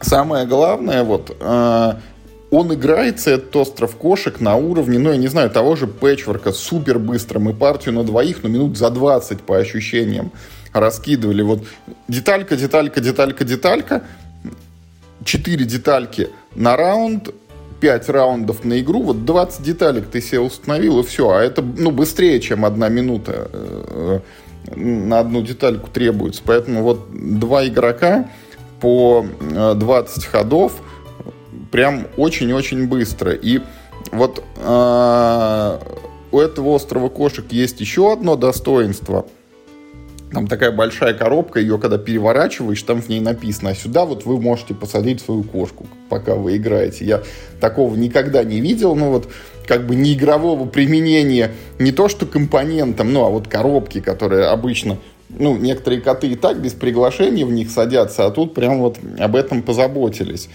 самое главное, вот, э, он играется, этот остров кошек, на уровне, ну, я не знаю, того же пэтчворка, супер быстро. Мы партию на двоих, но минут за 20 по ощущениям раскидывали. Вот деталька, деталька, деталька, деталька. Четыре детальки на раунд, 5 раундов на игру, вот 20 деталек ты себе установил, и все. А это, ну, быстрее, чем одна минута э, на одну детальку требуется. Поэтому вот два игрока по 20 э, ходов – прям очень-очень быстро. И вот э, у этого острова кошек есть еще одно достоинство. Там такая большая коробка, ее когда переворачиваешь, там в ней написано, а сюда вот вы можете посадить свою кошку, пока вы играете. Я такого никогда не видел, но вот как бы не игрового применения не то что компонентам, ну а вот коробки, которые обычно ну, некоторые коты и так без приглашения в них садятся, а тут прям вот об этом позаботились.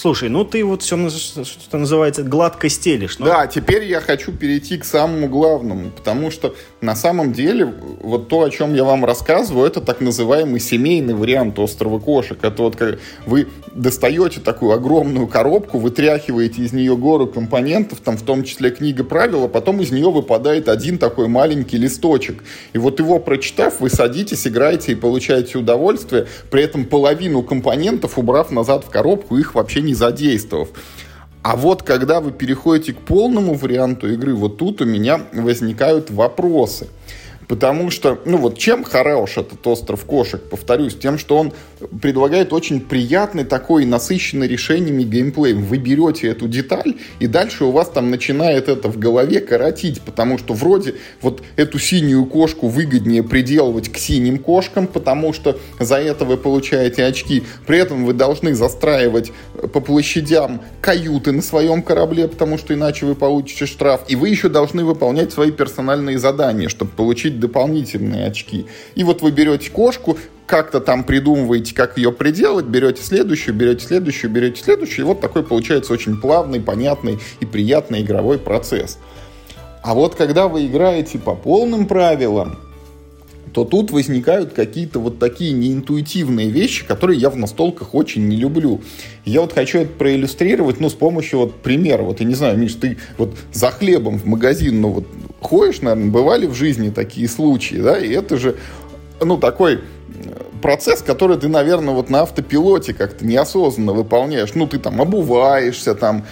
Слушай, ну ты вот все, что называется, гладко стелишь. Но... Да, теперь я хочу перейти к самому главному, потому что на самом деле вот то, о чем я вам рассказываю, это так называемый семейный вариант острова кошек. Это вот как вы достаете такую огромную коробку, вытряхиваете из нее гору компонентов, там в том числе книга правил, а потом из нее выпадает один такой маленький листочек. И вот его прочитав, вы садитесь, играете и получаете удовольствие, при этом половину компонентов убрав назад в коробку, их вообще не не задействовав. А вот когда вы переходите к полному варианту игры, вот тут у меня возникают вопросы. Потому что, ну вот чем хорош этот остров кошек, повторюсь, тем, что он предлагает очень приятный такой насыщенный решениями геймплей. Вы берете эту деталь, и дальше у вас там начинает это в голове коротить, потому что вроде вот эту синюю кошку выгоднее приделывать к синим кошкам, потому что за это вы получаете очки. При этом вы должны застраивать по площадям каюты на своем корабле, потому что иначе вы получите штраф. И вы еще должны выполнять свои персональные задания, чтобы получить дополнительные очки. И вот вы берете кошку, как-то там придумываете, как ее приделать, берете следующую, берете следующую, берете следующую, и вот такой получается очень плавный, понятный и приятный игровой процесс. А вот когда вы играете по полным правилам, то тут возникают какие-то вот такие неинтуитивные вещи, которые я в настолках очень не люблю. Я вот хочу это проиллюстрировать, ну, с помощью вот примера. Вот, я не знаю, Миш, ты вот за хлебом в магазин, ну, вот ходишь, наверное, бывали в жизни такие случаи, да, и это же, ну, такой процесс, который ты, наверное, вот на автопилоте как-то неосознанно выполняешь. Ну, ты там обуваешься, там,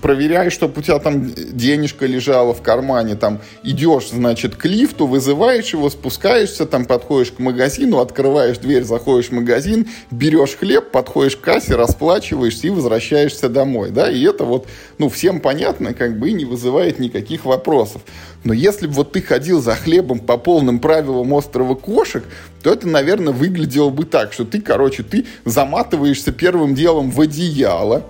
проверяешь, чтобы у тебя там денежка лежала в кармане, там, идешь, значит, к лифту, вызываешь его, спускаешься, там, подходишь к магазину, открываешь дверь, заходишь в магазин, берешь хлеб, подходишь к кассе, расплачиваешься и возвращаешься домой, да, и это вот, ну, всем понятно, как бы, и не вызывает никаких вопросов. Но если бы вот ты ходил за хлебом по полным правилам острова кошек, то это, наверное, выглядело бы так, что ты, короче, ты заматываешься первым делом в одеяло,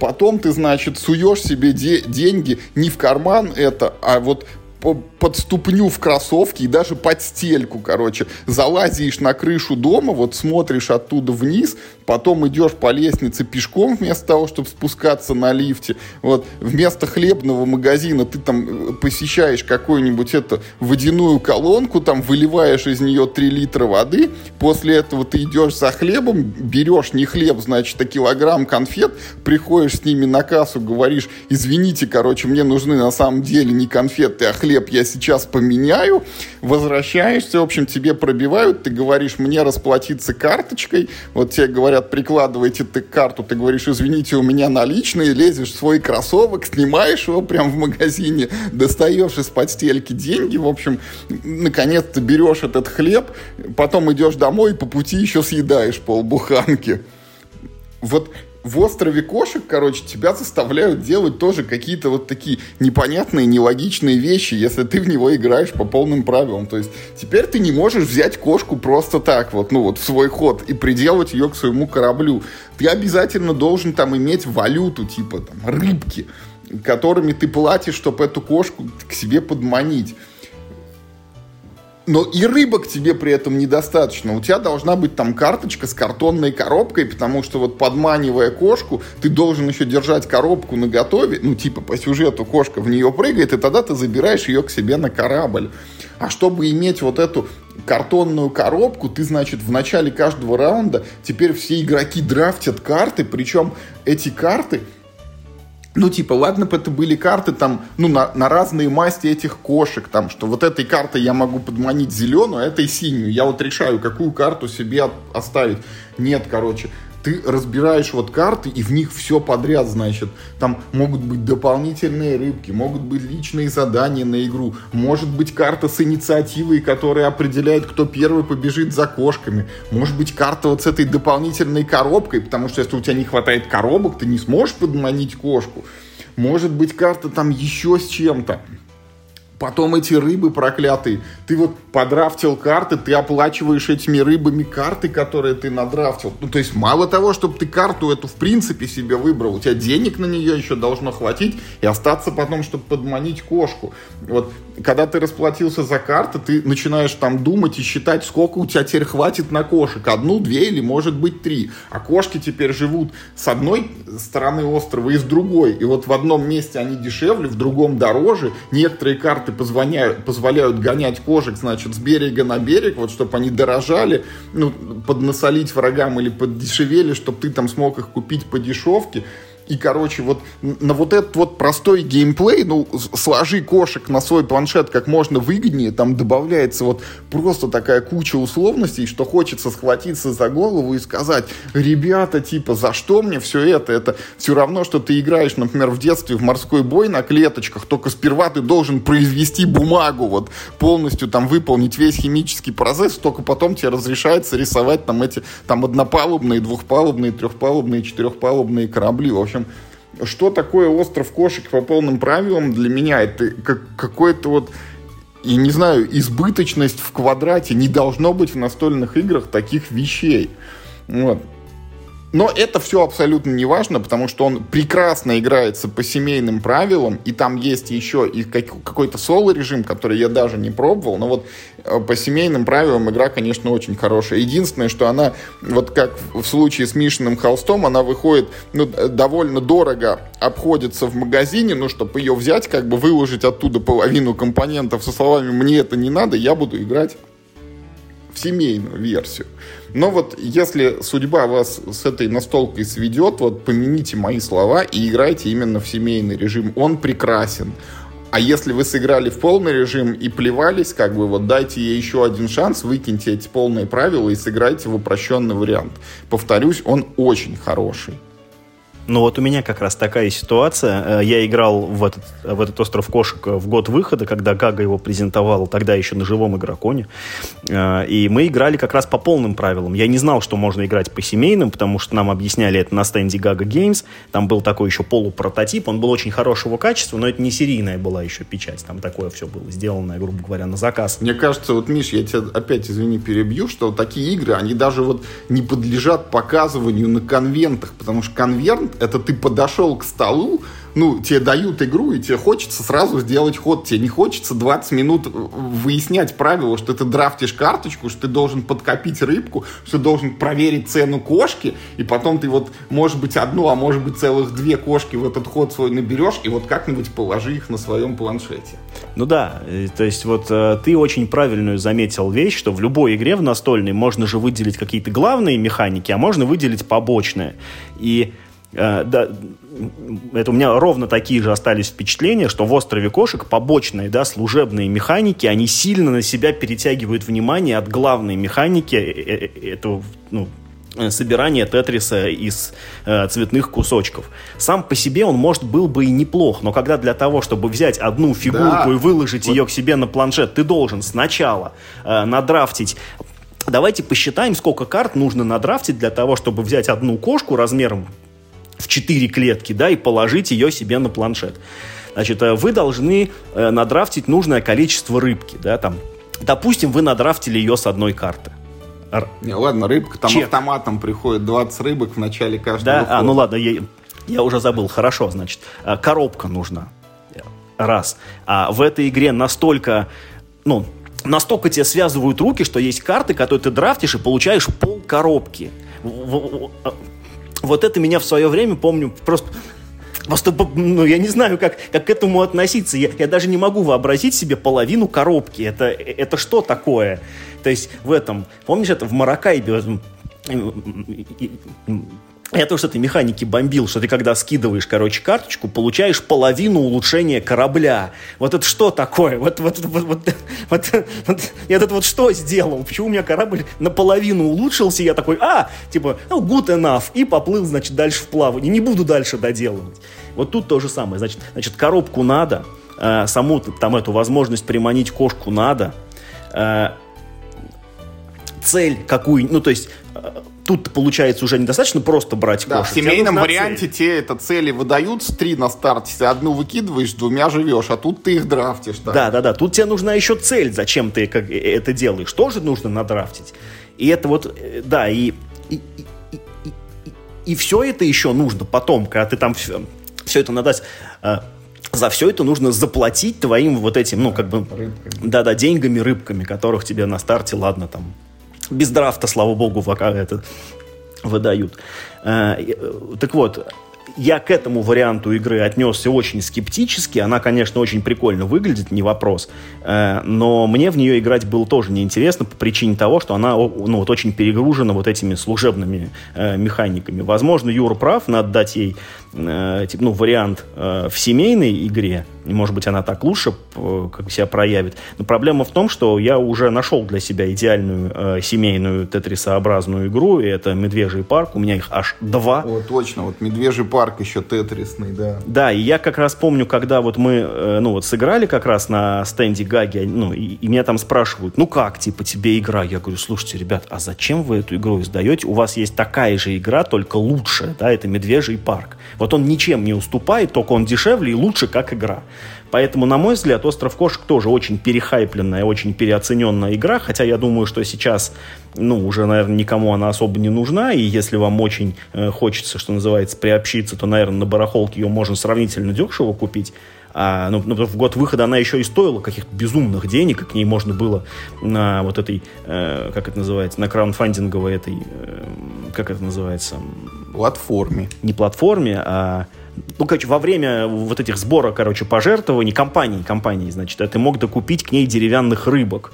потом ты, значит, суешь себе де- деньги не в карман это, а вот под ступню в кроссовки и даже под стельку, короче. Залазишь на крышу дома, вот смотришь оттуда вниз, потом идешь по лестнице пешком вместо того, чтобы спускаться на лифте. Вот вместо хлебного магазина ты там э, посещаешь какую-нибудь эту водяную колонку, там выливаешь из нее 3 литра воды, после этого ты идешь за хлебом, берешь не хлеб, значит, а килограмм конфет, приходишь с ними на кассу, говоришь, извините, короче, мне нужны на самом деле не конфеты, а хлеб, я сейчас поменяю, возвращаешься, в общем, тебе пробивают, ты говоришь, мне расплатиться карточкой, вот тебе говорят, прикладывайте ты карту, ты говоришь, извините, у меня наличные, лезешь в свой кроссовок, снимаешь его прям в магазине, достаешь из подстельки деньги, в общем, наконец-то берешь этот хлеб, потом идешь домой и по пути еще съедаешь полбуханки. Вот в острове кошек, короче, тебя заставляют делать тоже какие-то вот такие непонятные, нелогичные вещи, если ты в него играешь по полным правилам. То есть теперь ты не можешь взять кошку просто так вот, ну вот в свой ход и приделать ее к своему кораблю. Ты обязательно должен там иметь валюту, типа там рыбки, которыми ты платишь, чтобы эту кошку к себе подманить но и рыбок тебе при этом недостаточно. У тебя должна быть там карточка с картонной коробкой, потому что вот подманивая кошку, ты должен еще держать коробку на готове, ну типа по сюжету кошка в нее прыгает, и тогда ты забираешь ее к себе на корабль. А чтобы иметь вот эту картонную коробку, ты, значит, в начале каждого раунда теперь все игроки драфтят карты, причем эти карты ну, типа, ладно бы это были карты там, ну, на, на разные масти этих кошек, там, что вот этой картой я могу подманить зеленую, а этой синюю. Я вот решаю, какую карту себе оставить. Нет, короче, ты разбираешь вот карты, и в них все подряд, значит. Там могут быть дополнительные рыбки, могут быть личные задания на игру, может быть карта с инициативой, которая определяет, кто первый побежит за кошками, может быть карта вот с этой дополнительной коробкой, потому что если у тебя не хватает коробок, ты не сможешь подманить кошку. Может быть карта там еще с чем-то. Потом эти рыбы проклятые. Ты вот подрафтил карты, ты оплачиваешь этими рыбами карты, которые ты надрафтил. Ну, то есть мало того, чтобы ты карту эту в принципе себе выбрал, у тебя денег на нее еще должно хватить и остаться потом, чтобы подманить кошку. Вот когда ты расплатился за карты, ты начинаешь там думать и считать, сколько у тебя теперь хватит на кошек. Одну, две или может быть три. А кошки теперь живут с одной стороны острова и с другой. И вот в одном месте они дешевле, в другом дороже. Некоторые карты позволяют, позволяют гонять кошек, значит, с берега на берег, вот чтобы они дорожали, ну, поднасолить врагам или подешевели, чтобы ты там смог их купить по дешевке. И, короче, вот на вот этот вот простой геймплей, ну, сложи кошек на свой планшет как можно выгоднее, там добавляется вот просто такая куча условностей, что хочется схватиться за голову и сказать, ребята, типа, за что мне все это? Это все равно, что ты играешь, например, в детстве в морской бой на клеточках, только сперва ты должен произвести бумагу, вот полностью там выполнить весь химический процесс, только потом тебе разрешается рисовать там эти там однопалубные, двухпалубные, трехпалубные, четырехпалубные корабли. В общем, что такое остров кошек по полным правилам для меня? Это как, какой-то вот и не знаю, избыточность в квадрате. Не должно быть в настольных играх таких вещей. Вот. Но это все абсолютно не важно, потому что он прекрасно играется по семейным правилам, и там есть еще и какой-то соло-режим, который я даже не пробовал, но вот э, по семейным правилам игра, конечно, очень хорошая. Единственное, что она, вот как в случае с Мишиным холстом, она выходит ну, довольно дорого, обходится в магазине, ну, чтобы ее взять, как бы выложить оттуда половину компонентов со словами «мне это не надо, я буду играть в семейную версию». Но вот если судьба вас с этой настолкой сведет, вот помяните мои слова и играйте именно в семейный режим. Он прекрасен. А если вы сыграли в полный режим и плевались, как бы вот дайте ей еще один шанс, выкиньте эти полные правила и сыграйте в упрощенный вариант. Повторюсь, он очень хороший. Ну вот у меня как раз такая ситуация. Э, я играл в этот, в этот «Остров кошек» в год выхода, когда Гага его презентовал, тогда еще на живом игроконе. Э, и мы играли как раз по полным правилам. Я не знал, что можно играть по семейным, потому что нам объясняли это на стенде Gaga Games. Там был такой еще полупрототип, он был очень хорошего качества, но это не серийная была еще печать. Там такое все было сделано, грубо говоря, на заказ. Мне кажется, вот, Миш, я тебя опять, извини, перебью, что такие игры, они даже вот не подлежат показыванию на конвентах, потому что конвент это ты подошел к столу, ну, тебе дают игру, и тебе хочется сразу сделать ход. Тебе не хочется 20 минут выяснять правила, что ты драфтишь карточку, что ты должен подкопить рыбку, что ты должен проверить цену кошки, и потом ты вот, может быть, одну, а может быть, целых две кошки в этот ход свой наберешь, и вот как-нибудь положи их на своем планшете. Ну да, то есть вот э, ты очень правильную заметил вещь, что в любой игре в настольной можно же выделить какие-то главные механики, а можно выделить побочные. И да, это у меня ровно такие же остались впечатления, что в «Острове кошек» побочные, да, служебные механики, они сильно на себя перетягивают внимание от главной механики э, э, этого, ну, собирания тетриса из э, цветных кусочков. Сам по себе он, может, был бы и неплох, но когда для того, чтобы взять одну фигурку да. и выложить вот. ее к себе на планшет, ты должен сначала э, надрафтить Давайте посчитаем, сколько карт нужно надрафтить для того, чтобы взять одну кошку размером в 4 клетки, да, и положить ее себе на планшет. Значит, э, вы должны э, надрафтить нужное количество рыбки, да, там, допустим, вы надрафтили ее с одной карты. Не, ладно, рыбка, там Чек. автоматом приходит 20 рыбок в начале каждого Да, хода. а, ну ладно, я, я уже забыл, хорошо, значит, э, коробка нужна, раз. А в этой игре настолько, ну, настолько тебе связывают руки, что есть карты, которые ты драфтишь и получаешь пол коробки вот это меня в свое время, помню, просто Просто, ну, я не знаю, как, как к этому относиться. Я, я даже не могу вообразить себе половину коробки. Это, это что такое? То есть в этом, помнишь, это в Маракайбе я тоже с этой механики бомбил, что ты когда скидываешь, короче, карточку, получаешь половину улучшения корабля. Вот это что такое? Вот, вот, вот, вот, вот, вот я это вот что сделал? Почему у меня корабль наполовину улучшился? Я такой, а, типа, ну, good enough. И поплыл, значит, дальше в плавание. Не буду дальше доделывать. Вот тут то же самое. Значит, значит коробку надо, э, саму там эту возможность приманить кошку надо, э, цель какую, ну, то есть э, тут получается уже недостаточно просто брать да, кошек. В семейном варианте тебе это цели выдаются три на старте, ты одну выкидываешь, двумя живешь, а тут ты их драфтишь. Да, да, да, да. Тут тебе нужна еще цель, зачем ты как, это делаешь. Тоже нужно надрафтить. И это вот, э, да, и, и, и, и, и, все это еще нужно потом, когда ты там все, все это надо э, за все это нужно заплатить твоим вот этим, ну, как бы, да-да, деньгами, рыбками, которых тебе на старте, ладно, там, без драфта, слава богу, пока это выдают. Э, э, так вот, я к этому варианту игры отнесся очень скептически. Она, конечно, очень прикольно выглядит, не вопрос. Э, но мне в нее играть было тоже неинтересно по причине того, что она ну, вот очень перегружена вот этими служебными механиками. Возможно, Юра прав, надо дать ей э, типа, ну, вариант э, в семейной игре, может быть, она так лучше э, как себя проявит. Но проблема в том, что я уже нашел для себя идеальную э, семейную тетрисообразную игру, и это «Медвежий парк». У меня их аж два. О, точно, вот «Медвежий парк» еще тетрисный, да. Да, и я как раз помню, когда вот мы, э, ну, вот сыграли как раз на стенде Гаги, ну, и, и меня там спрашивают, ну, как, типа, тебе игра? Я говорю, слушайте, ребят, а зачем вы эту игру издаете? У вас есть такая же игра, только лучшая, да, это «Медвежий парк». Вот он ничем не уступает, только он дешевле и лучше как игра. Поэтому, на мой взгляд, «Остров кошек» тоже очень перехайпленная, очень переоцененная игра, хотя я думаю, что сейчас, ну, уже, наверное, никому она особо не нужна, и если вам очень э, хочется, что называется, приобщиться, то, наверное, на барахолке ее можно сравнительно дешево купить. А, ну, ну, в год выхода она еще и стоила каких-то безумных денег, и к ней можно было на вот этой, э, как это называется, на краунфандинговой этой, э, как это называется? Платформе. Не платформе, а ну, короче, во время вот этих сбора, короче, пожертвований компании, компании, значит, ты мог докупить к ней деревянных рыбок.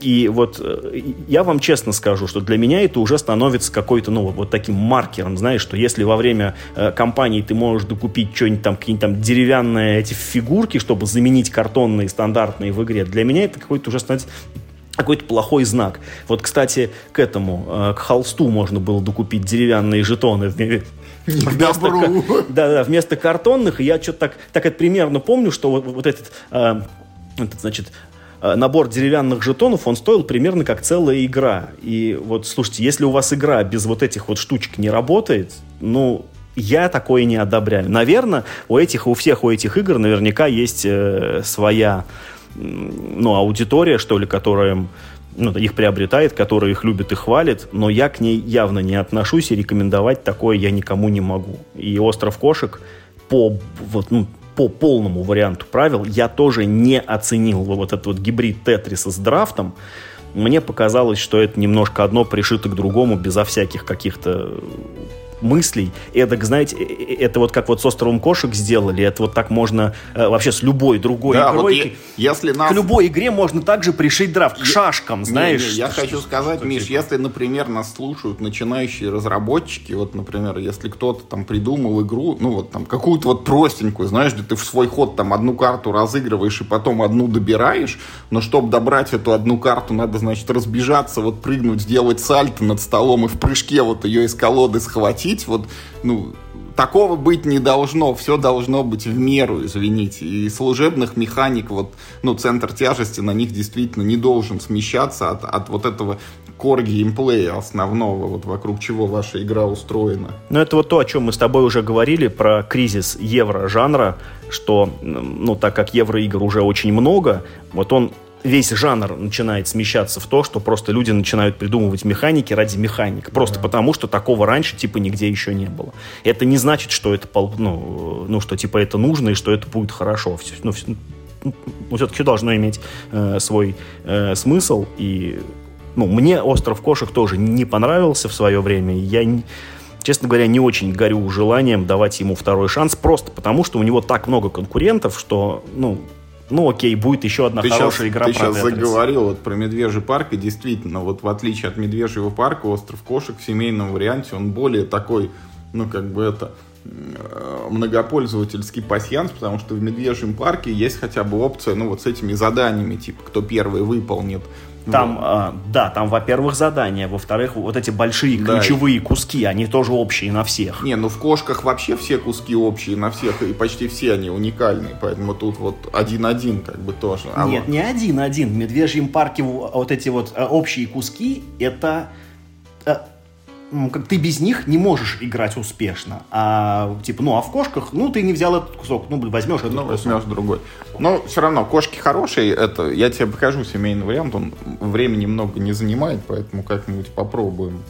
И вот э, я вам честно скажу, что для меня это уже становится какой-то, ну, вот таким маркером, знаешь, что если во время э, кампании ты можешь докупить что-нибудь там, какие-нибудь там деревянные эти фигурки, чтобы заменить картонные стандартные в игре, для меня это какой-то уже становится какой-то плохой знак. Вот, кстати, к этому, э, к холсту можно было докупить деревянные жетоны Вместо, да, да, вместо картонных. И я что-то так, так это примерно помню, что вот, вот этот, э, этот, значит, э, набор деревянных жетонов, он стоил примерно как целая игра. И вот, слушайте, если у вас игра без вот этих вот штучек не работает, ну, я такое не одобряю. Наверное, у этих, у всех у этих игр наверняка есть э, своя, ну, аудитория, что ли, которая ну, их приобретает, который их любит и хвалит, но я к ней явно не отношусь, и рекомендовать такое я никому не могу. И «Остров кошек» по, вот, ну, по полному варианту правил я тоже не оценил вот этот вот гибрид Тетриса с драфтом. Мне показалось, что это немножко одно пришито к другому, безо всяких каких-то мыслей. Это, знаете, э, э, это вот как вот с островом кошек сделали, это вот так можно э, вообще с любой другой да, игрой. Вот если нас... К любой игре можно также пришить драфт, к шашкам, знаешь. Не, не, я хочу сказать, что, Миш, если, например, нас слушают начинающие разработчики, вот, например, если кто-то там придумал игру, ну вот там какую-то вот простенькую, знаешь, где ты в свой ход там одну карту разыгрываешь и потом одну добираешь, но чтобы добрать эту одну карту, надо, значит, разбежаться, вот прыгнуть, сделать сальто над столом и в прыжке вот ее из колоды схватить, говорить, вот, ну, такого быть не должно, все должно быть в меру, извините. И служебных механик, вот, ну, центр тяжести на них действительно не должен смещаться от, от вот этого core геймплея основного, вот вокруг чего ваша игра устроена. Ну, это вот то, о чем мы с тобой уже говорили, про кризис евро-жанра, что, ну, так как евроигр уже очень много, вот он весь жанр начинает смещаться в то, что просто люди начинают придумывать механики ради механик. Просто да. потому, что такого раньше типа нигде еще не было. Это не значит, что это, ну, ну что типа это нужно и что это будет хорошо. Все, ну, все, ну, все-таки должно иметь э, свой э, смысл. И ну, мне «Остров кошек» тоже не понравился в свое время. Я не, честно говоря, не очень горю желанием давать ему второй шанс, просто потому, что у него так много конкурентов, что, ну, ну окей, будет еще одна ты хорошая сейчас, игра ты про сейчас Тетрис. заговорил вот про Медвежий парк, и действительно, вот в отличие от Медвежьего парка, Остров Кошек в семейном варианте, он более такой, ну как бы это, э, многопользовательский пассианс, потому что в Медвежьем парке есть хотя бы опция, ну вот с этими заданиями, типа, кто первый выполнит там, да. Э, да, там, во-первых, задания, во-вторых, вот эти большие да. ключевые куски, они тоже общие на всех. Не, ну в кошках вообще все куски общие на всех, и почти все они уникальные, поэтому тут вот один-один как бы тоже. А Нет, вот... не один-один. В Медвежьем парке вот эти вот э, общие куски, это как ты без них не можешь играть успешно. А типа, ну а в кошках, ну ты не взял этот кусок, ну возьмешь этот ну, кусок. возьмешь другой. Но все равно кошки хорошие, это я тебе покажу семейный вариант, он времени много не занимает, поэтому как-нибудь попробуем.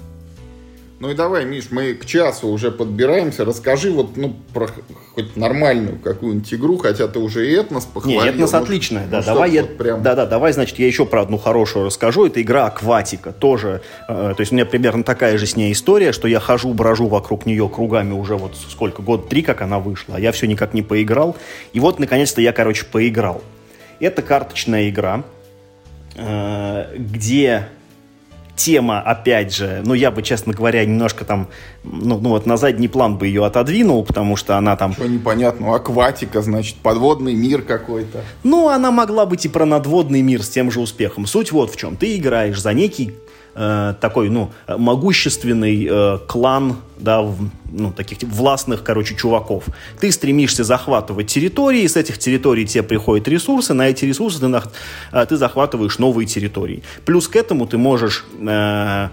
Ну и давай, Миш, мы к часу уже подбираемся. Расскажи вот, ну, про хоть нормальную какую-нибудь игру, хотя ты уже и этнос похвалил. Не, этнос может, отличная, да. Ну, давай я, вот прям... да, да, давай, значит, я еще про одну хорошую расскажу. Это игра Акватика, тоже. Э, то есть у меня примерно такая же с ней история, что я хожу, брожу вокруг нее кругами уже вот сколько, год три, как она вышла, а я все никак не поиграл. И вот, наконец-то, я, короче, поиграл. Это карточная игра, э, где тема, опять же, ну, я бы, честно говоря, немножко там, ну, ну вот на задний план бы ее отодвинул, потому что она там... Что непонятно, акватика, значит, подводный мир какой-то. Ну, она могла быть и про надводный мир с тем же успехом. Суть вот в чем. Ты играешь за некий э, такой, ну, могущественный э, клан, да, в, ну, таких властных, короче, чуваков. Ты стремишься захватывать территории, с этих территорий тебе приходят ресурсы, на эти ресурсы ты, э, ты захватываешь новые территории. Плюс к этому ты можешь э,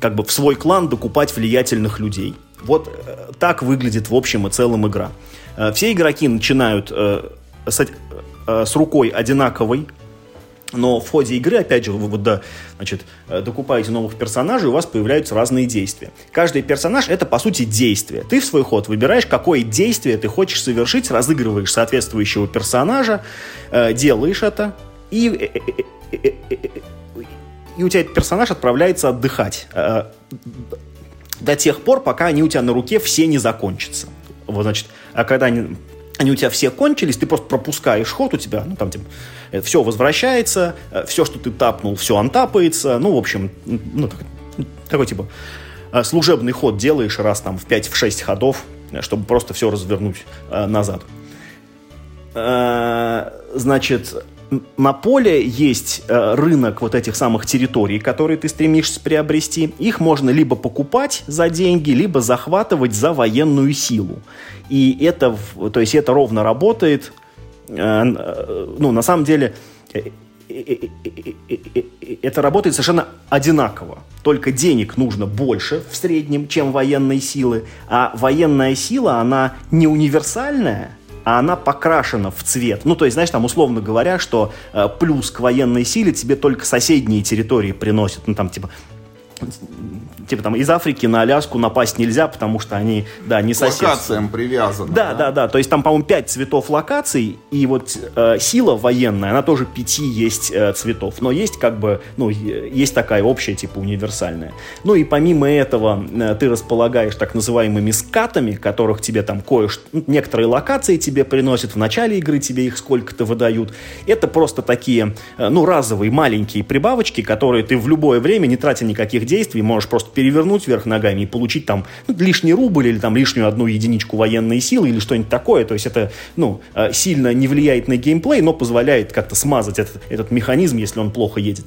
как бы в свой клан докупать влиятельных людей. Вот э, так выглядит в общем и целом игра. Э, все игроки начинают э, с, э, с рукой одинаковой, но в ходе игры, опять же, вы вот, да, значит, э, докупаете новых персонажей, у вас появляются разные действия. Каждый персонаж — это, по сути, действие. Ты в свой ход выбираешь, какое действие ты хочешь совершить, разыгрываешь соответствующего персонажа, э, делаешь это, и, э, и у тебя этот персонаж отправляется отдыхать до тех пор, пока они у тебя на руке все не закончатся. Вот, значит, а когда они они у тебя все кончились, ты просто пропускаешь ход у тебя, ну, там, типа, все возвращается, э, все, что ты тапнул, все антапается, ну, в общем, ну, так, такой, типа, э, служебный ход делаешь раз там в 5-6 ходов, э, чтобы просто все развернуть э, назад. Э, значит, на поле есть э, рынок вот этих самых территорий, которые ты стремишься приобрести. Их можно либо покупать за деньги, либо захватывать за военную силу. И это, то есть это ровно работает. Э, э, ну, на самом деле, это работает совершенно одинаково. Только денег нужно больше в среднем, чем военной силы. А военная сила, она не универсальная, а она покрашена в цвет. Ну, то есть, знаешь, там, условно говоря, что э, плюс к военной силе тебе только соседние территории приносят. Ну, там, типа, типа там из Африки на Аляску напасть нельзя, потому что они, да, не соседи. Локациям привязаны. Да, да, да, да. То есть там, по-моему, пять цветов локаций, и вот э, сила военная, она тоже пяти есть э, цветов. Но есть как бы, ну, есть такая общая, типа, универсальная. Ну и помимо этого э, ты располагаешь так называемыми скатами, которых тебе там кое-что, ну, некоторые локации тебе приносят, в начале игры тебе их сколько-то выдают. Это просто такие, э, ну, разовые маленькие прибавочки, которые ты в любое время, не тратя никаких действий, можешь просто перевернуть вверх ногами и получить там ну, лишний рубль или там лишнюю одну единичку военной силы или что-нибудь такое. То есть это ну, э, сильно не влияет на геймплей, но позволяет как-то смазать этот, этот механизм, если он плохо едет.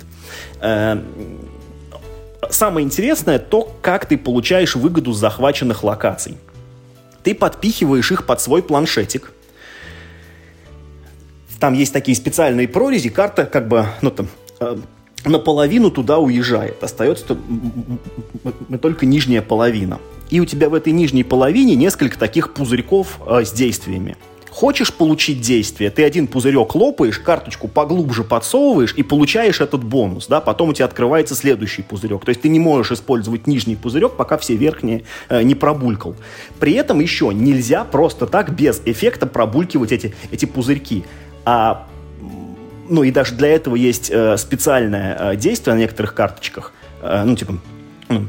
Э, самое интересное то, как ты получаешь выгоду с захваченных локаций. Ты подпихиваешь их под свой планшетик, там есть такие специальные прорези, карта как бы, ну там, э, наполовину туда уезжает. Остается только нижняя половина. И у тебя в этой нижней половине несколько таких пузырьков э, с действиями. Хочешь получить действие, ты один пузырек лопаешь, карточку поглубже подсовываешь и получаешь этот бонус, да, потом у тебя открывается следующий пузырек. То есть ты не можешь использовать нижний пузырек, пока все верхние э, не пробулькал. При этом еще нельзя просто так без эффекта пробулькивать эти, эти пузырьки. А ну и даже для этого есть э, специальное э, действие на некоторых карточках, э, ну типа, ну,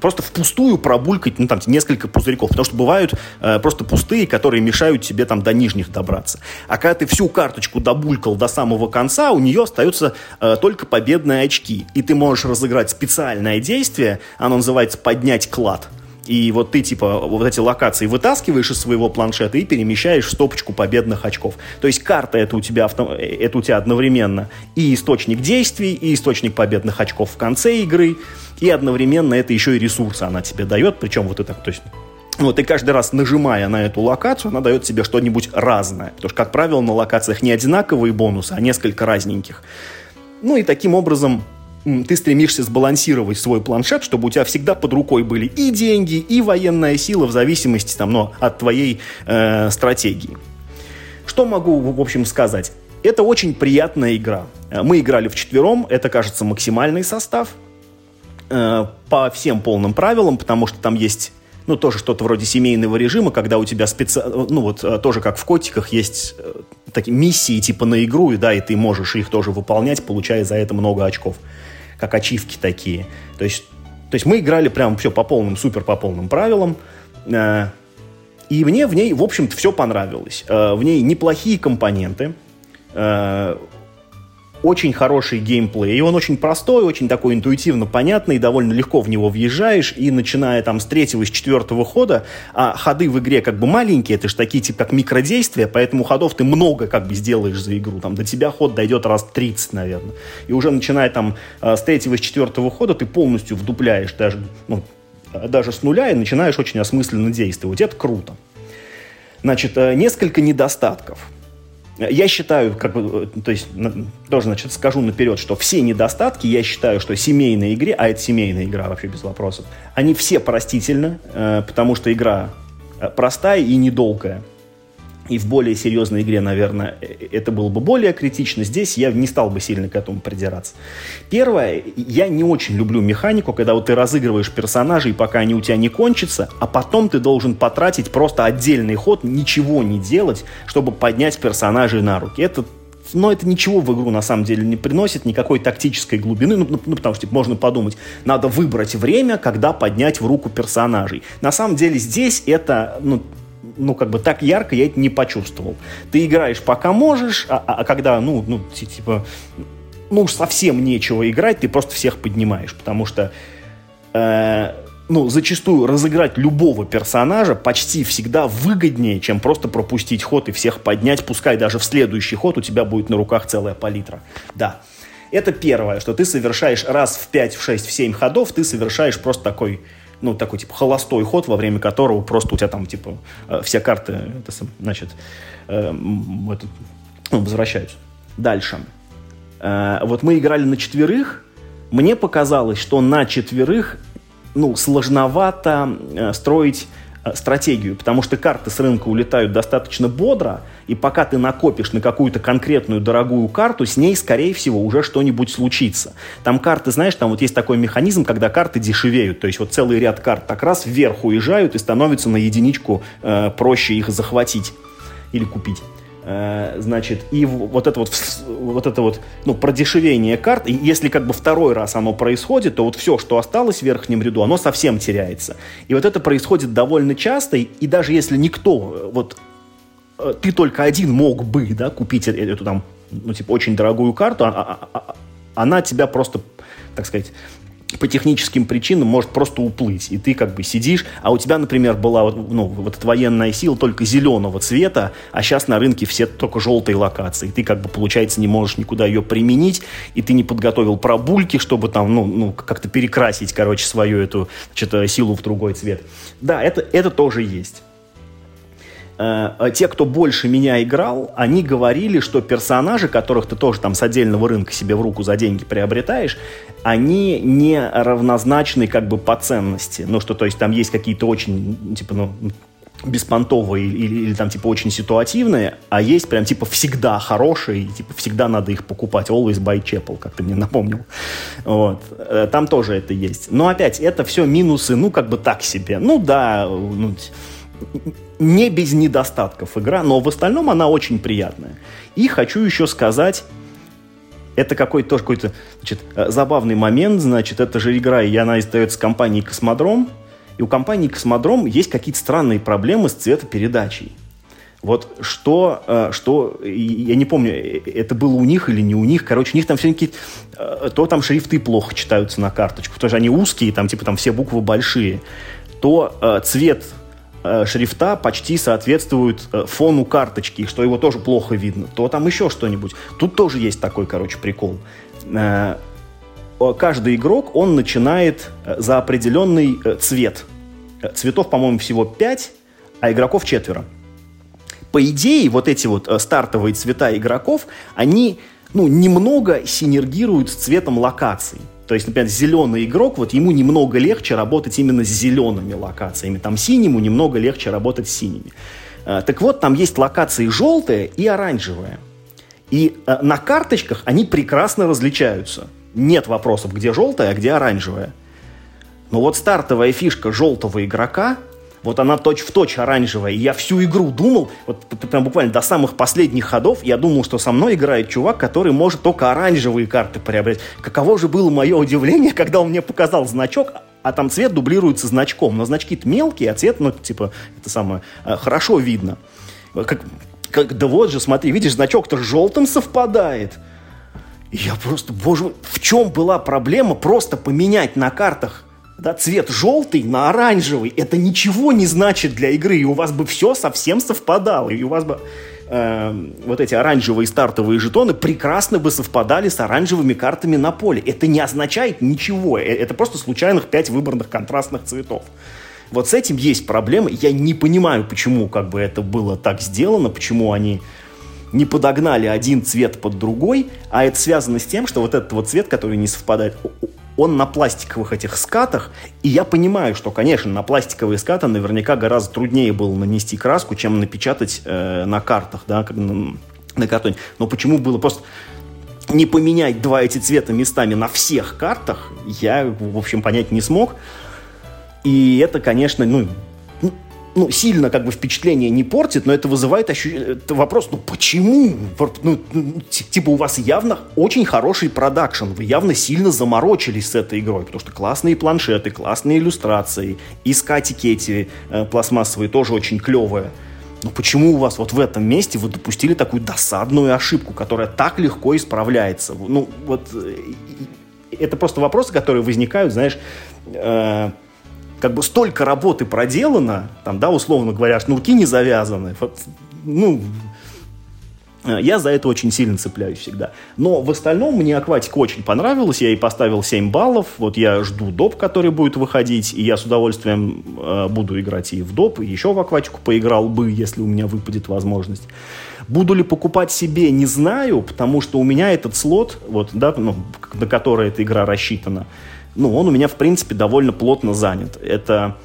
просто впустую пробулькать, ну, там, несколько пузырьков, потому что бывают э, просто пустые, которые мешают тебе там до нижних добраться. А когда ты всю карточку добулькал до самого конца, у нее остаются э, только победные очки. И ты можешь разыграть специальное действие, оно называется «поднять клад», и вот ты, типа, вот эти локации вытаскиваешь из своего планшета и перемещаешь в стопочку победных очков. То есть карта это у тебя, авто... это у тебя одновременно и источник действий, и источник победных очков в конце игры, и одновременно это еще и ресурсы она тебе дает, причем вот это, то есть вот, и каждый раз, нажимая на эту локацию, она дает тебе что-нибудь разное. Потому что, как правило, на локациях не одинаковые бонусы, а несколько разненьких. Ну и таким образом ты стремишься сбалансировать свой планшет, чтобы у тебя всегда под рукой были и деньги, и военная сила в зависимости там, ну, от твоей э, стратегии. Что могу, в общем, сказать? Это очень приятная игра. Э, мы играли в четвером, это, кажется, максимальный состав э, по всем полным правилам, потому что там есть ну, тоже что-то вроде семейного режима, когда у тебя специ... ну, вот э, тоже как в котиках есть э, такие миссии типа на игру, и да, и ты можешь их тоже выполнять, получая за это много очков как ачивки такие. То есть, то есть мы играли прям все по полным, супер по полным правилам. Э, и мне в ней, в общем-то, все понравилось. Э, в ней неплохие компоненты. Э, очень хороший геймплей. И он очень простой, очень такой интуитивно понятный, довольно легко в него въезжаешь, и начиная там с третьего, с четвертого хода, а ходы в игре как бы маленькие, это же такие типа как микродействия, поэтому ходов ты много как бы сделаешь за игру. Там до тебя ход дойдет раз 30, наверное. И уже начиная там а, с третьего, с четвертого хода ты полностью вдупляешь даже, ну, даже с нуля и начинаешь очень осмысленно действовать. Это круто. Значит, э, несколько недостатков – я считаю, как бы, то есть, тоже, значит, скажу наперед, что все недостатки, я считаю, что семейной игре, а это семейная игра вообще без вопросов, они все простительны, э, потому что игра э, простая и недолгая и в более серьезной игре, наверное, э, это было бы более критично. Здесь я не стал бы сильно к этому придираться. Первое, я не очень люблю механику, когда вот ты разыгрываешь персонажей, пока они у тебя не кончатся, а потом ты должен потратить просто отдельный ход, ничего не делать, чтобы поднять персонажей на руки. Это но это ничего в игру на самом деле не приносит, никакой тактической глубины, ну, ну, ну потому что типа, можно подумать, надо выбрать время, когда поднять в руку персонажей. На самом деле здесь это, ну, ну, как бы так ярко я это не почувствовал. Ты играешь пока можешь, а, а, а когда, ну, ну, типа, ну уж совсем нечего играть, ты просто всех поднимаешь, потому что, э, ну, зачастую разыграть любого персонажа почти всегда выгоднее, чем просто пропустить ход и всех поднять, пускай даже в следующий ход у тебя будет на руках целая палитра. Да. Это первое, что ты совершаешь раз в 5, в 6, в 7 ходов, ты совершаешь просто такой ну, такой, типа, холостой ход, во время которого просто у тебя там, типа, э, все карты, это, значит, э, это, ну, возвращаются. Дальше. Э, вот мы играли на четверых, мне показалось, что на четверых, ну, сложновато э, строить стратегию, потому что карты с рынка улетают достаточно бодро, и пока ты накопишь на какую-то конкретную дорогую карту, с ней, скорее всего, уже что-нибудь случится. Там карты, знаешь, там вот есть такой механизм, когда карты дешевеют, то есть вот целый ряд карт так раз вверх уезжают и становится на единичку э, проще их захватить или купить. Э, значит, и вот это вот, вот это вот, ну, продешевение карт, и если как бы второй раз оно происходит, то вот все, что осталось в верхнем ряду, оно совсем теряется. И вот это происходит довольно часто, и даже если никто, э, вот, э, ты только один мог бы, да, купить эту там, ну, типа, очень дорогую карту, а, а, а, она тебя просто, так сказать, по техническим причинам может просто уплыть. И ты как бы сидишь, а у тебя, например, была ну, вот эта военная сила только зеленого цвета, а сейчас на рынке все только желтые локации. И ты как бы, получается, не можешь никуда ее применить, и ты не подготовил пробульки, чтобы там, ну, ну как-то перекрасить, короче, свою эту значит, силу в другой цвет. Да, это, это тоже есть. Э, те, кто больше меня играл, они говорили, что персонажи, которых ты тоже там с отдельного рынка себе в руку за деньги приобретаешь, они не равнозначны как бы по ценности. Ну, что, то есть там есть какие-то очень, типа, ну, беспонтовые или, или, или там типа очень ситуативные, а есть прям типа всегда хорошие, и, типа всегда надо их покупать. Always buy Chapel, как ты мне напомнил. Вот. Э, там тоже это есть. Но опять, это все минусы, ну как бы так себе. Ну да, ну, не без недостатков игра, но в остальном она очень приятная. И хочу еще сказать, это какой-то тоже какой-то значит, э, забавный момент, значит, это же игра, и она издается компанией «Космодром», и у компании «Космодром» есть какие-то странные проблемы с цветопередачей. Вот что, э, что, я не помню, э, это было у них или не у них, короче, у них там все какие-то, то там шрифты плохо читаются на карточку, потому что они узкие, там типа там все буквы большие, то цвет шрифта почти соответствуют э, фону карточки, что его тоже плохо видно, то там еще что-нибудь. Тут тоже есть такой, короче, прикол. Э, каждый игрок, он начинает за определенный цвет. Цветов, по-моему, всего 5, а игроков четверо. По идее, вот эти вот стартовые цвета игроков, они ну, немного синергируют с цветом локаций. То есть, например, зеленый игрок, вот ему немного легче работать именно с зелеными локациями. Там синему немного легче работать с синими. Э, так вот, там есть локации желтые и оранжевые. И э, на карточках они прекрасно различаются. Нет вопросов, где желтая, а где оранжевая. Но вот стартовая фишка желтого игрока вот она точь-в-точь оранжевая. И я всю игру думал, вот прям буквально до самых последних ходов, я думал, что со мной играет чувак, который может только оранжевые карты приобретать. Каково же было мое удивление, когда он мне показал значок, а там цвет дублируется значком. Но значки-то мелкие, а цвет, ну, типа, это самое, э, хорошо видно. Как, как, да вот же, смотри, видишь, значок-то с желтым совпадает. Я просто, боже мой, в чем была проблема просто поменять на картах да, цвет желтый на оранжевый? Это ничего не значит для игры, и у вас бы все совсем совпадало, и у вас бы э, вот эти оранжевые стартовые жетоны прекрасно бы совпадали с оранжевыми картами на поле. Это не означает ничего, э, это просто случайных пять выбранных контрастных цветов. Вот с этим есть проблемы. Я не понимаю, почему как бы это было так сделано, почему они не подогнали один цвет под другой, а это связано с тем, что вот этот вот цвет, который не совпадает, он на пластиковых этих скатах, и я понимаю, что, конечно, на пластиковые скаты наверняка гораздо труднее было нанести краску, чем напечатать э, на картах, да, на, на картоне. Но почему было просто не поменять два эти цвета местами на всех картах, я, в общем, понять не смог. И это, конечно, ну, ну, сильно как бы впечатление не портит, но это вызывает ощу... это вопрос, ну почему? Ну, типа у вас явно очень хороший продакшн, вы явно сильно заморочились с этой игрой, потому что классные планшеты, классные иллюстрации, и скатики эти э, пластмассовые тоже очень клевые. Но почему у вас вот в этом месте вы допустили такую досадную ошибку, которая так легко исправляется? Ну, вот э, это просто вопросы, которые возникают, знаешь, э, как бы столько работы проделано, там, да, условно говоря, шнурки не завязаны, ну, я за это очень сильно цепляюсь всегда. Но в остальном мне акватика очень понравилась, я ей поставил 7 баллов, вот я жду доп, который будет выходить, и я с удовольствием э, буду играть и в доп, и еще в акватику поиграл бы, если у меня выпадет возможность. Буду ли покупать себе, не знаю, потому что у меня этот слот, вот, да, ну, на который эта игра рассчитана, ну, он у меня, в принципе, довольно плотно занят. Это,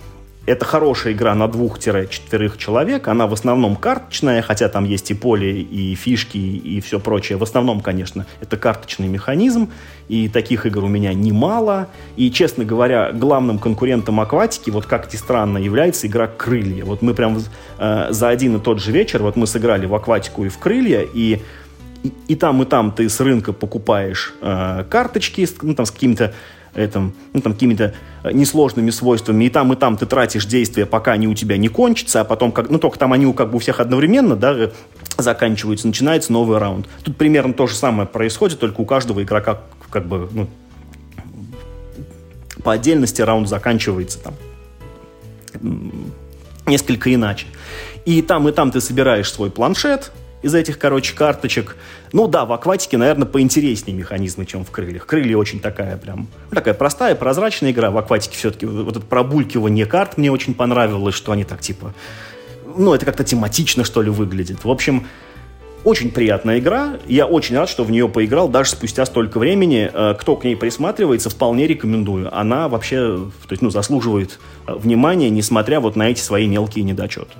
это хорошая игра на двух-четверых человек. Она в основном карточная, хотя там есть и поле, и фишки, и все прочее. В основном, конечно, это карточный механизм. И таких игр у меня немало. И, честно говоря, главным конкурентом акватики, вот как ни странно, является игра «Крылья». Вот мы прям э, за один и тот же вечер, вот мы сыграли в акватику и в «Крылья», и и, и там, и там ты с рынка покупаешь э, карточки, ну, там, с какими-то этом, ну, там, какими-то э, несложными свойствами, и там, и там ты тратишь действия, пока они у тебя не кончатся, а потом, как, ну, только там они как бы у всех одновременно, да, э, заканчиваются, начинается новый раунд. Тут примерно то же самое происходит, только у каждого игрока как бы, ну, по отдельности раунд заканчивается там несколько иначе. И там, и там ты собираешь свой планшет, из этих, короче, карточек. Ну да, в акватике, наверное, поинтереснее механизмы, чем в крыльях. Крылья очень такая прям, ну, такая простая, прозрачная игра. В акватике все-таки вот это пробулькивание карт мне очень понравилось, что они так типа... Ну, это как-то тематично, что ли, выглядит. В общем, очень приятная игра. Я очень рад, что в нее поиграл даже спустя столько времени. Э, кто к ней присматривается, вполне рекомендую. Она вообще то есть, ну, заслуживает э, внимания, несмотря вот на эти свои мелкие недочеты.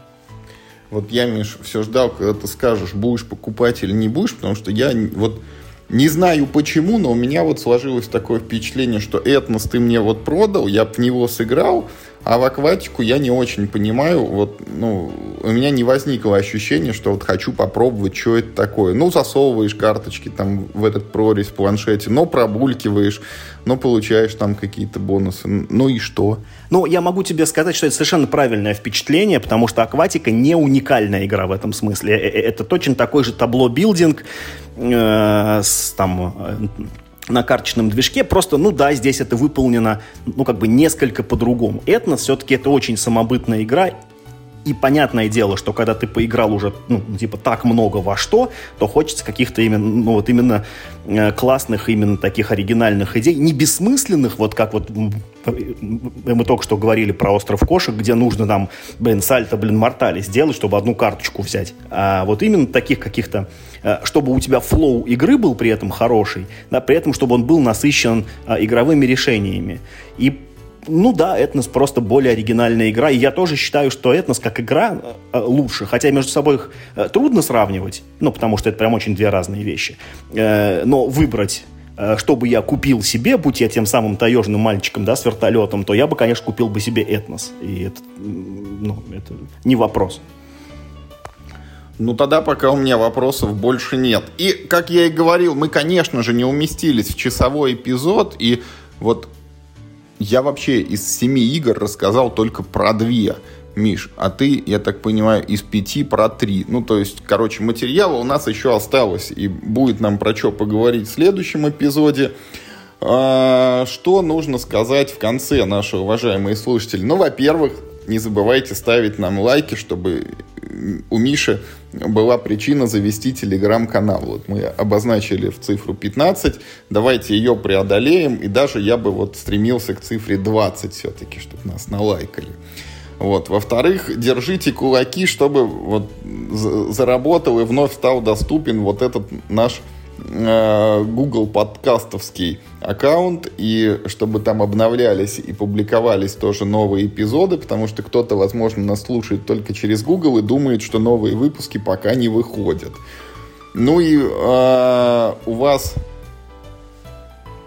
Вот я, Миш, все ждал, когда ты скажешь, будешь покупать или не будешь, потому что я вот не знаю почему, но у меня вот сложилось такое впечатление, что Этнос ты мне вот продал, я в него сыграл, а в акватику я не очень понимаю, вот, ну, у меня не возникло ощущения, что вот хочу попробовать, что это такое. Ну, засовываешь карточки там в этот прорезь в планшете, но пробулькиваешь, но получаешь там какие-то бонусы. Ну и что? Ну, я могу тебе сказать, что это совершенно правильное впечатление, потому что акватика не уникальная игра в этом смысле. Э, э, это точно такой же табло-билдинг э, с там э, на карточном движке. Просто, ну да, здесь это выполнено, ну, как бы несколько по-другому. Этнос все-таки это очень самобытная игра, и понятное дело, что когда ты поиграл уже, ну, типа, так много во что, то хочется каких-то именно, ну, вот именно э, классных, именно таких оригинальных идей, не бессмысленных, вот как вот мы только что говорили про остров кошек, где нужно там, блин, сальто, блин, мортали сделать, чтобы одну карточку взять. А вот именно таких каких-то, э, чтобы у тебя флоу игры был при этом хороший, да, при этом, чтобы он был насыщен игровыми решениями. И ну да, Этнос просто более оригинальная игра. И я тоже считаю, что Этнос как игра э, лучше. Хотя между собой их э, трудно сравнивать, ну, потому что это прям очень две разные вещи. Э, но выбрать чтобы я купил себе, будь я тем самым таежным мальчиком, да, с вертолетом, то я бы, конечно, купил бы себе Этнос. И это, ну, это не вопрос. Ну, тогда пока у меня вопросов больше нет. И, как я и говорил, мы, конечно же, не уместились в часовой эпизод, и вот я вообще из семи игр рассказал только про две. Миш, а ты, я так понимаю, из пяти про три. Ну, то есть, короче, материала у нас еще осталось, и будет нам про что поговорить в следующем эпизоде. А, что нужно сказать в конце, наши уважаемые слушатели? Ну, во-первых, не забывайте ставить нам лайки, чтобы у Миши была причина завести телеграм-канал. Вот мы обозначили в цифру 15, давайте ее преодолеем, и даже я бы вот стремился к цифре 20 все-таки, чтобы нас налайкали. Вот. Во-вторых, держите кулаки, чтобы вот заработал и вновь стал доступен вот этот наш э, Google подкастовский аккаунт, и чтобы там обновлялись и публиковались тоже новые эпизоды, потому что кто-то, возможно, нас слушает только через Google и думает, что новые выпуски пока не выходят. Ну и э, у вас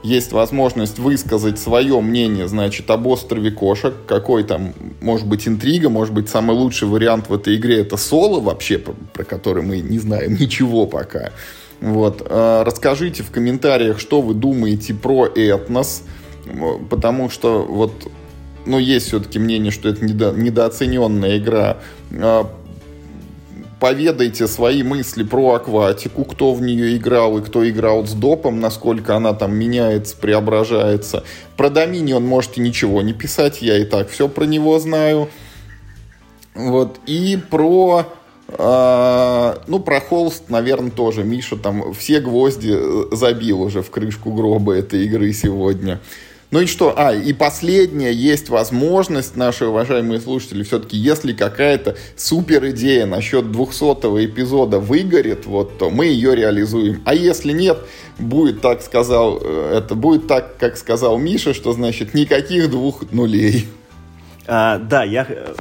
есть возможность высказать свое мнение, значит, об острове кошек, какой там, может быть, интрига, может быть, самый лучший вариант в этой игре это соло вообще, про который мы не знаем ничего пока. Вот. А, расскажите в комментариях, что вы думаете про этнос, потому что вот, ну, есть все-таки мнение, что это недо, недооцененная игра. А, поведайте свои мысли про акватику, кто в нее играл и кто играл с допом, насколько она там меняется, преображается. Про Доминион можете ничего не писать, я и так все про него знаю. Вот. И про... Э, ну, про холст, наверное, тоже. Миша там все гвозди забил уже в крышку гроба этой игры сегодня. Ну и что? А, и последняя, есть возможность, наши уважаемые слушатели, все-таки, если какая-то супер идея насчет 200 эпизода выгорит, вот, то мы ее реализуем. А если нет, будет так сказал, э, это будет так, как сказал Миша, что значит никаких двух нулей. А, да, я э,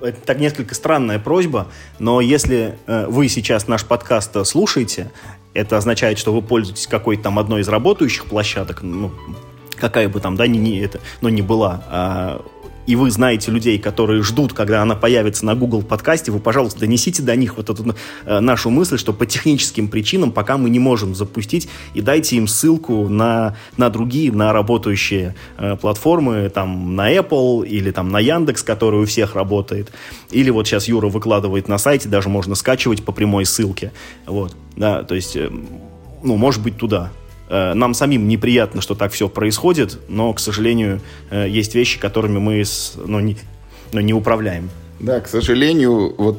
это так несколько странная просьба, но если э, вы сейчас наш подкаст слушаете, это означает, что вы пользуетесь какой-то там одной из работающих площадок, ну, какая бы там, да, не, не это, но не была, а, и вы знаете людей, которые ждут, когда она появится на Google подкасте, вы, пожалуйста, донесите до них вот эту э, нашу мысль, что по техническим причинам пока мы не можем запустить, и дайте им ссылку на, на другие, на работающие э, платформы, там, на Apple или там на Яндекс, который у всех работает, или вот сейчас Юра выкладывает на сайте, даже можно скачивать по прямой ссылке, вот, да, то есть, э, ну, может быть, туда. Э, нам самим неприятно, что так все происходит, но, к сожалению, э, есть вещи, которыми мы ну, не, ну, не управляем. Да, к сожалению, вот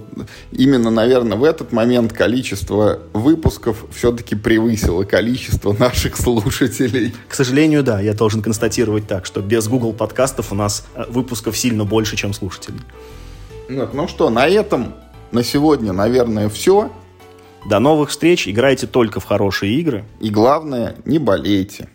именно, наверное, в этот момент количество выпусков все-таки превысило количество наших слушателей. К сожалению, да, я должен констатировать так, что без Google подкастов у нас э, выпусков сильно больше, чем слушателей. Вот, ну что, на этом на сегодня, наверное, все. До новых встреч. Играйте только в хорошие игры. И главное, не болейте.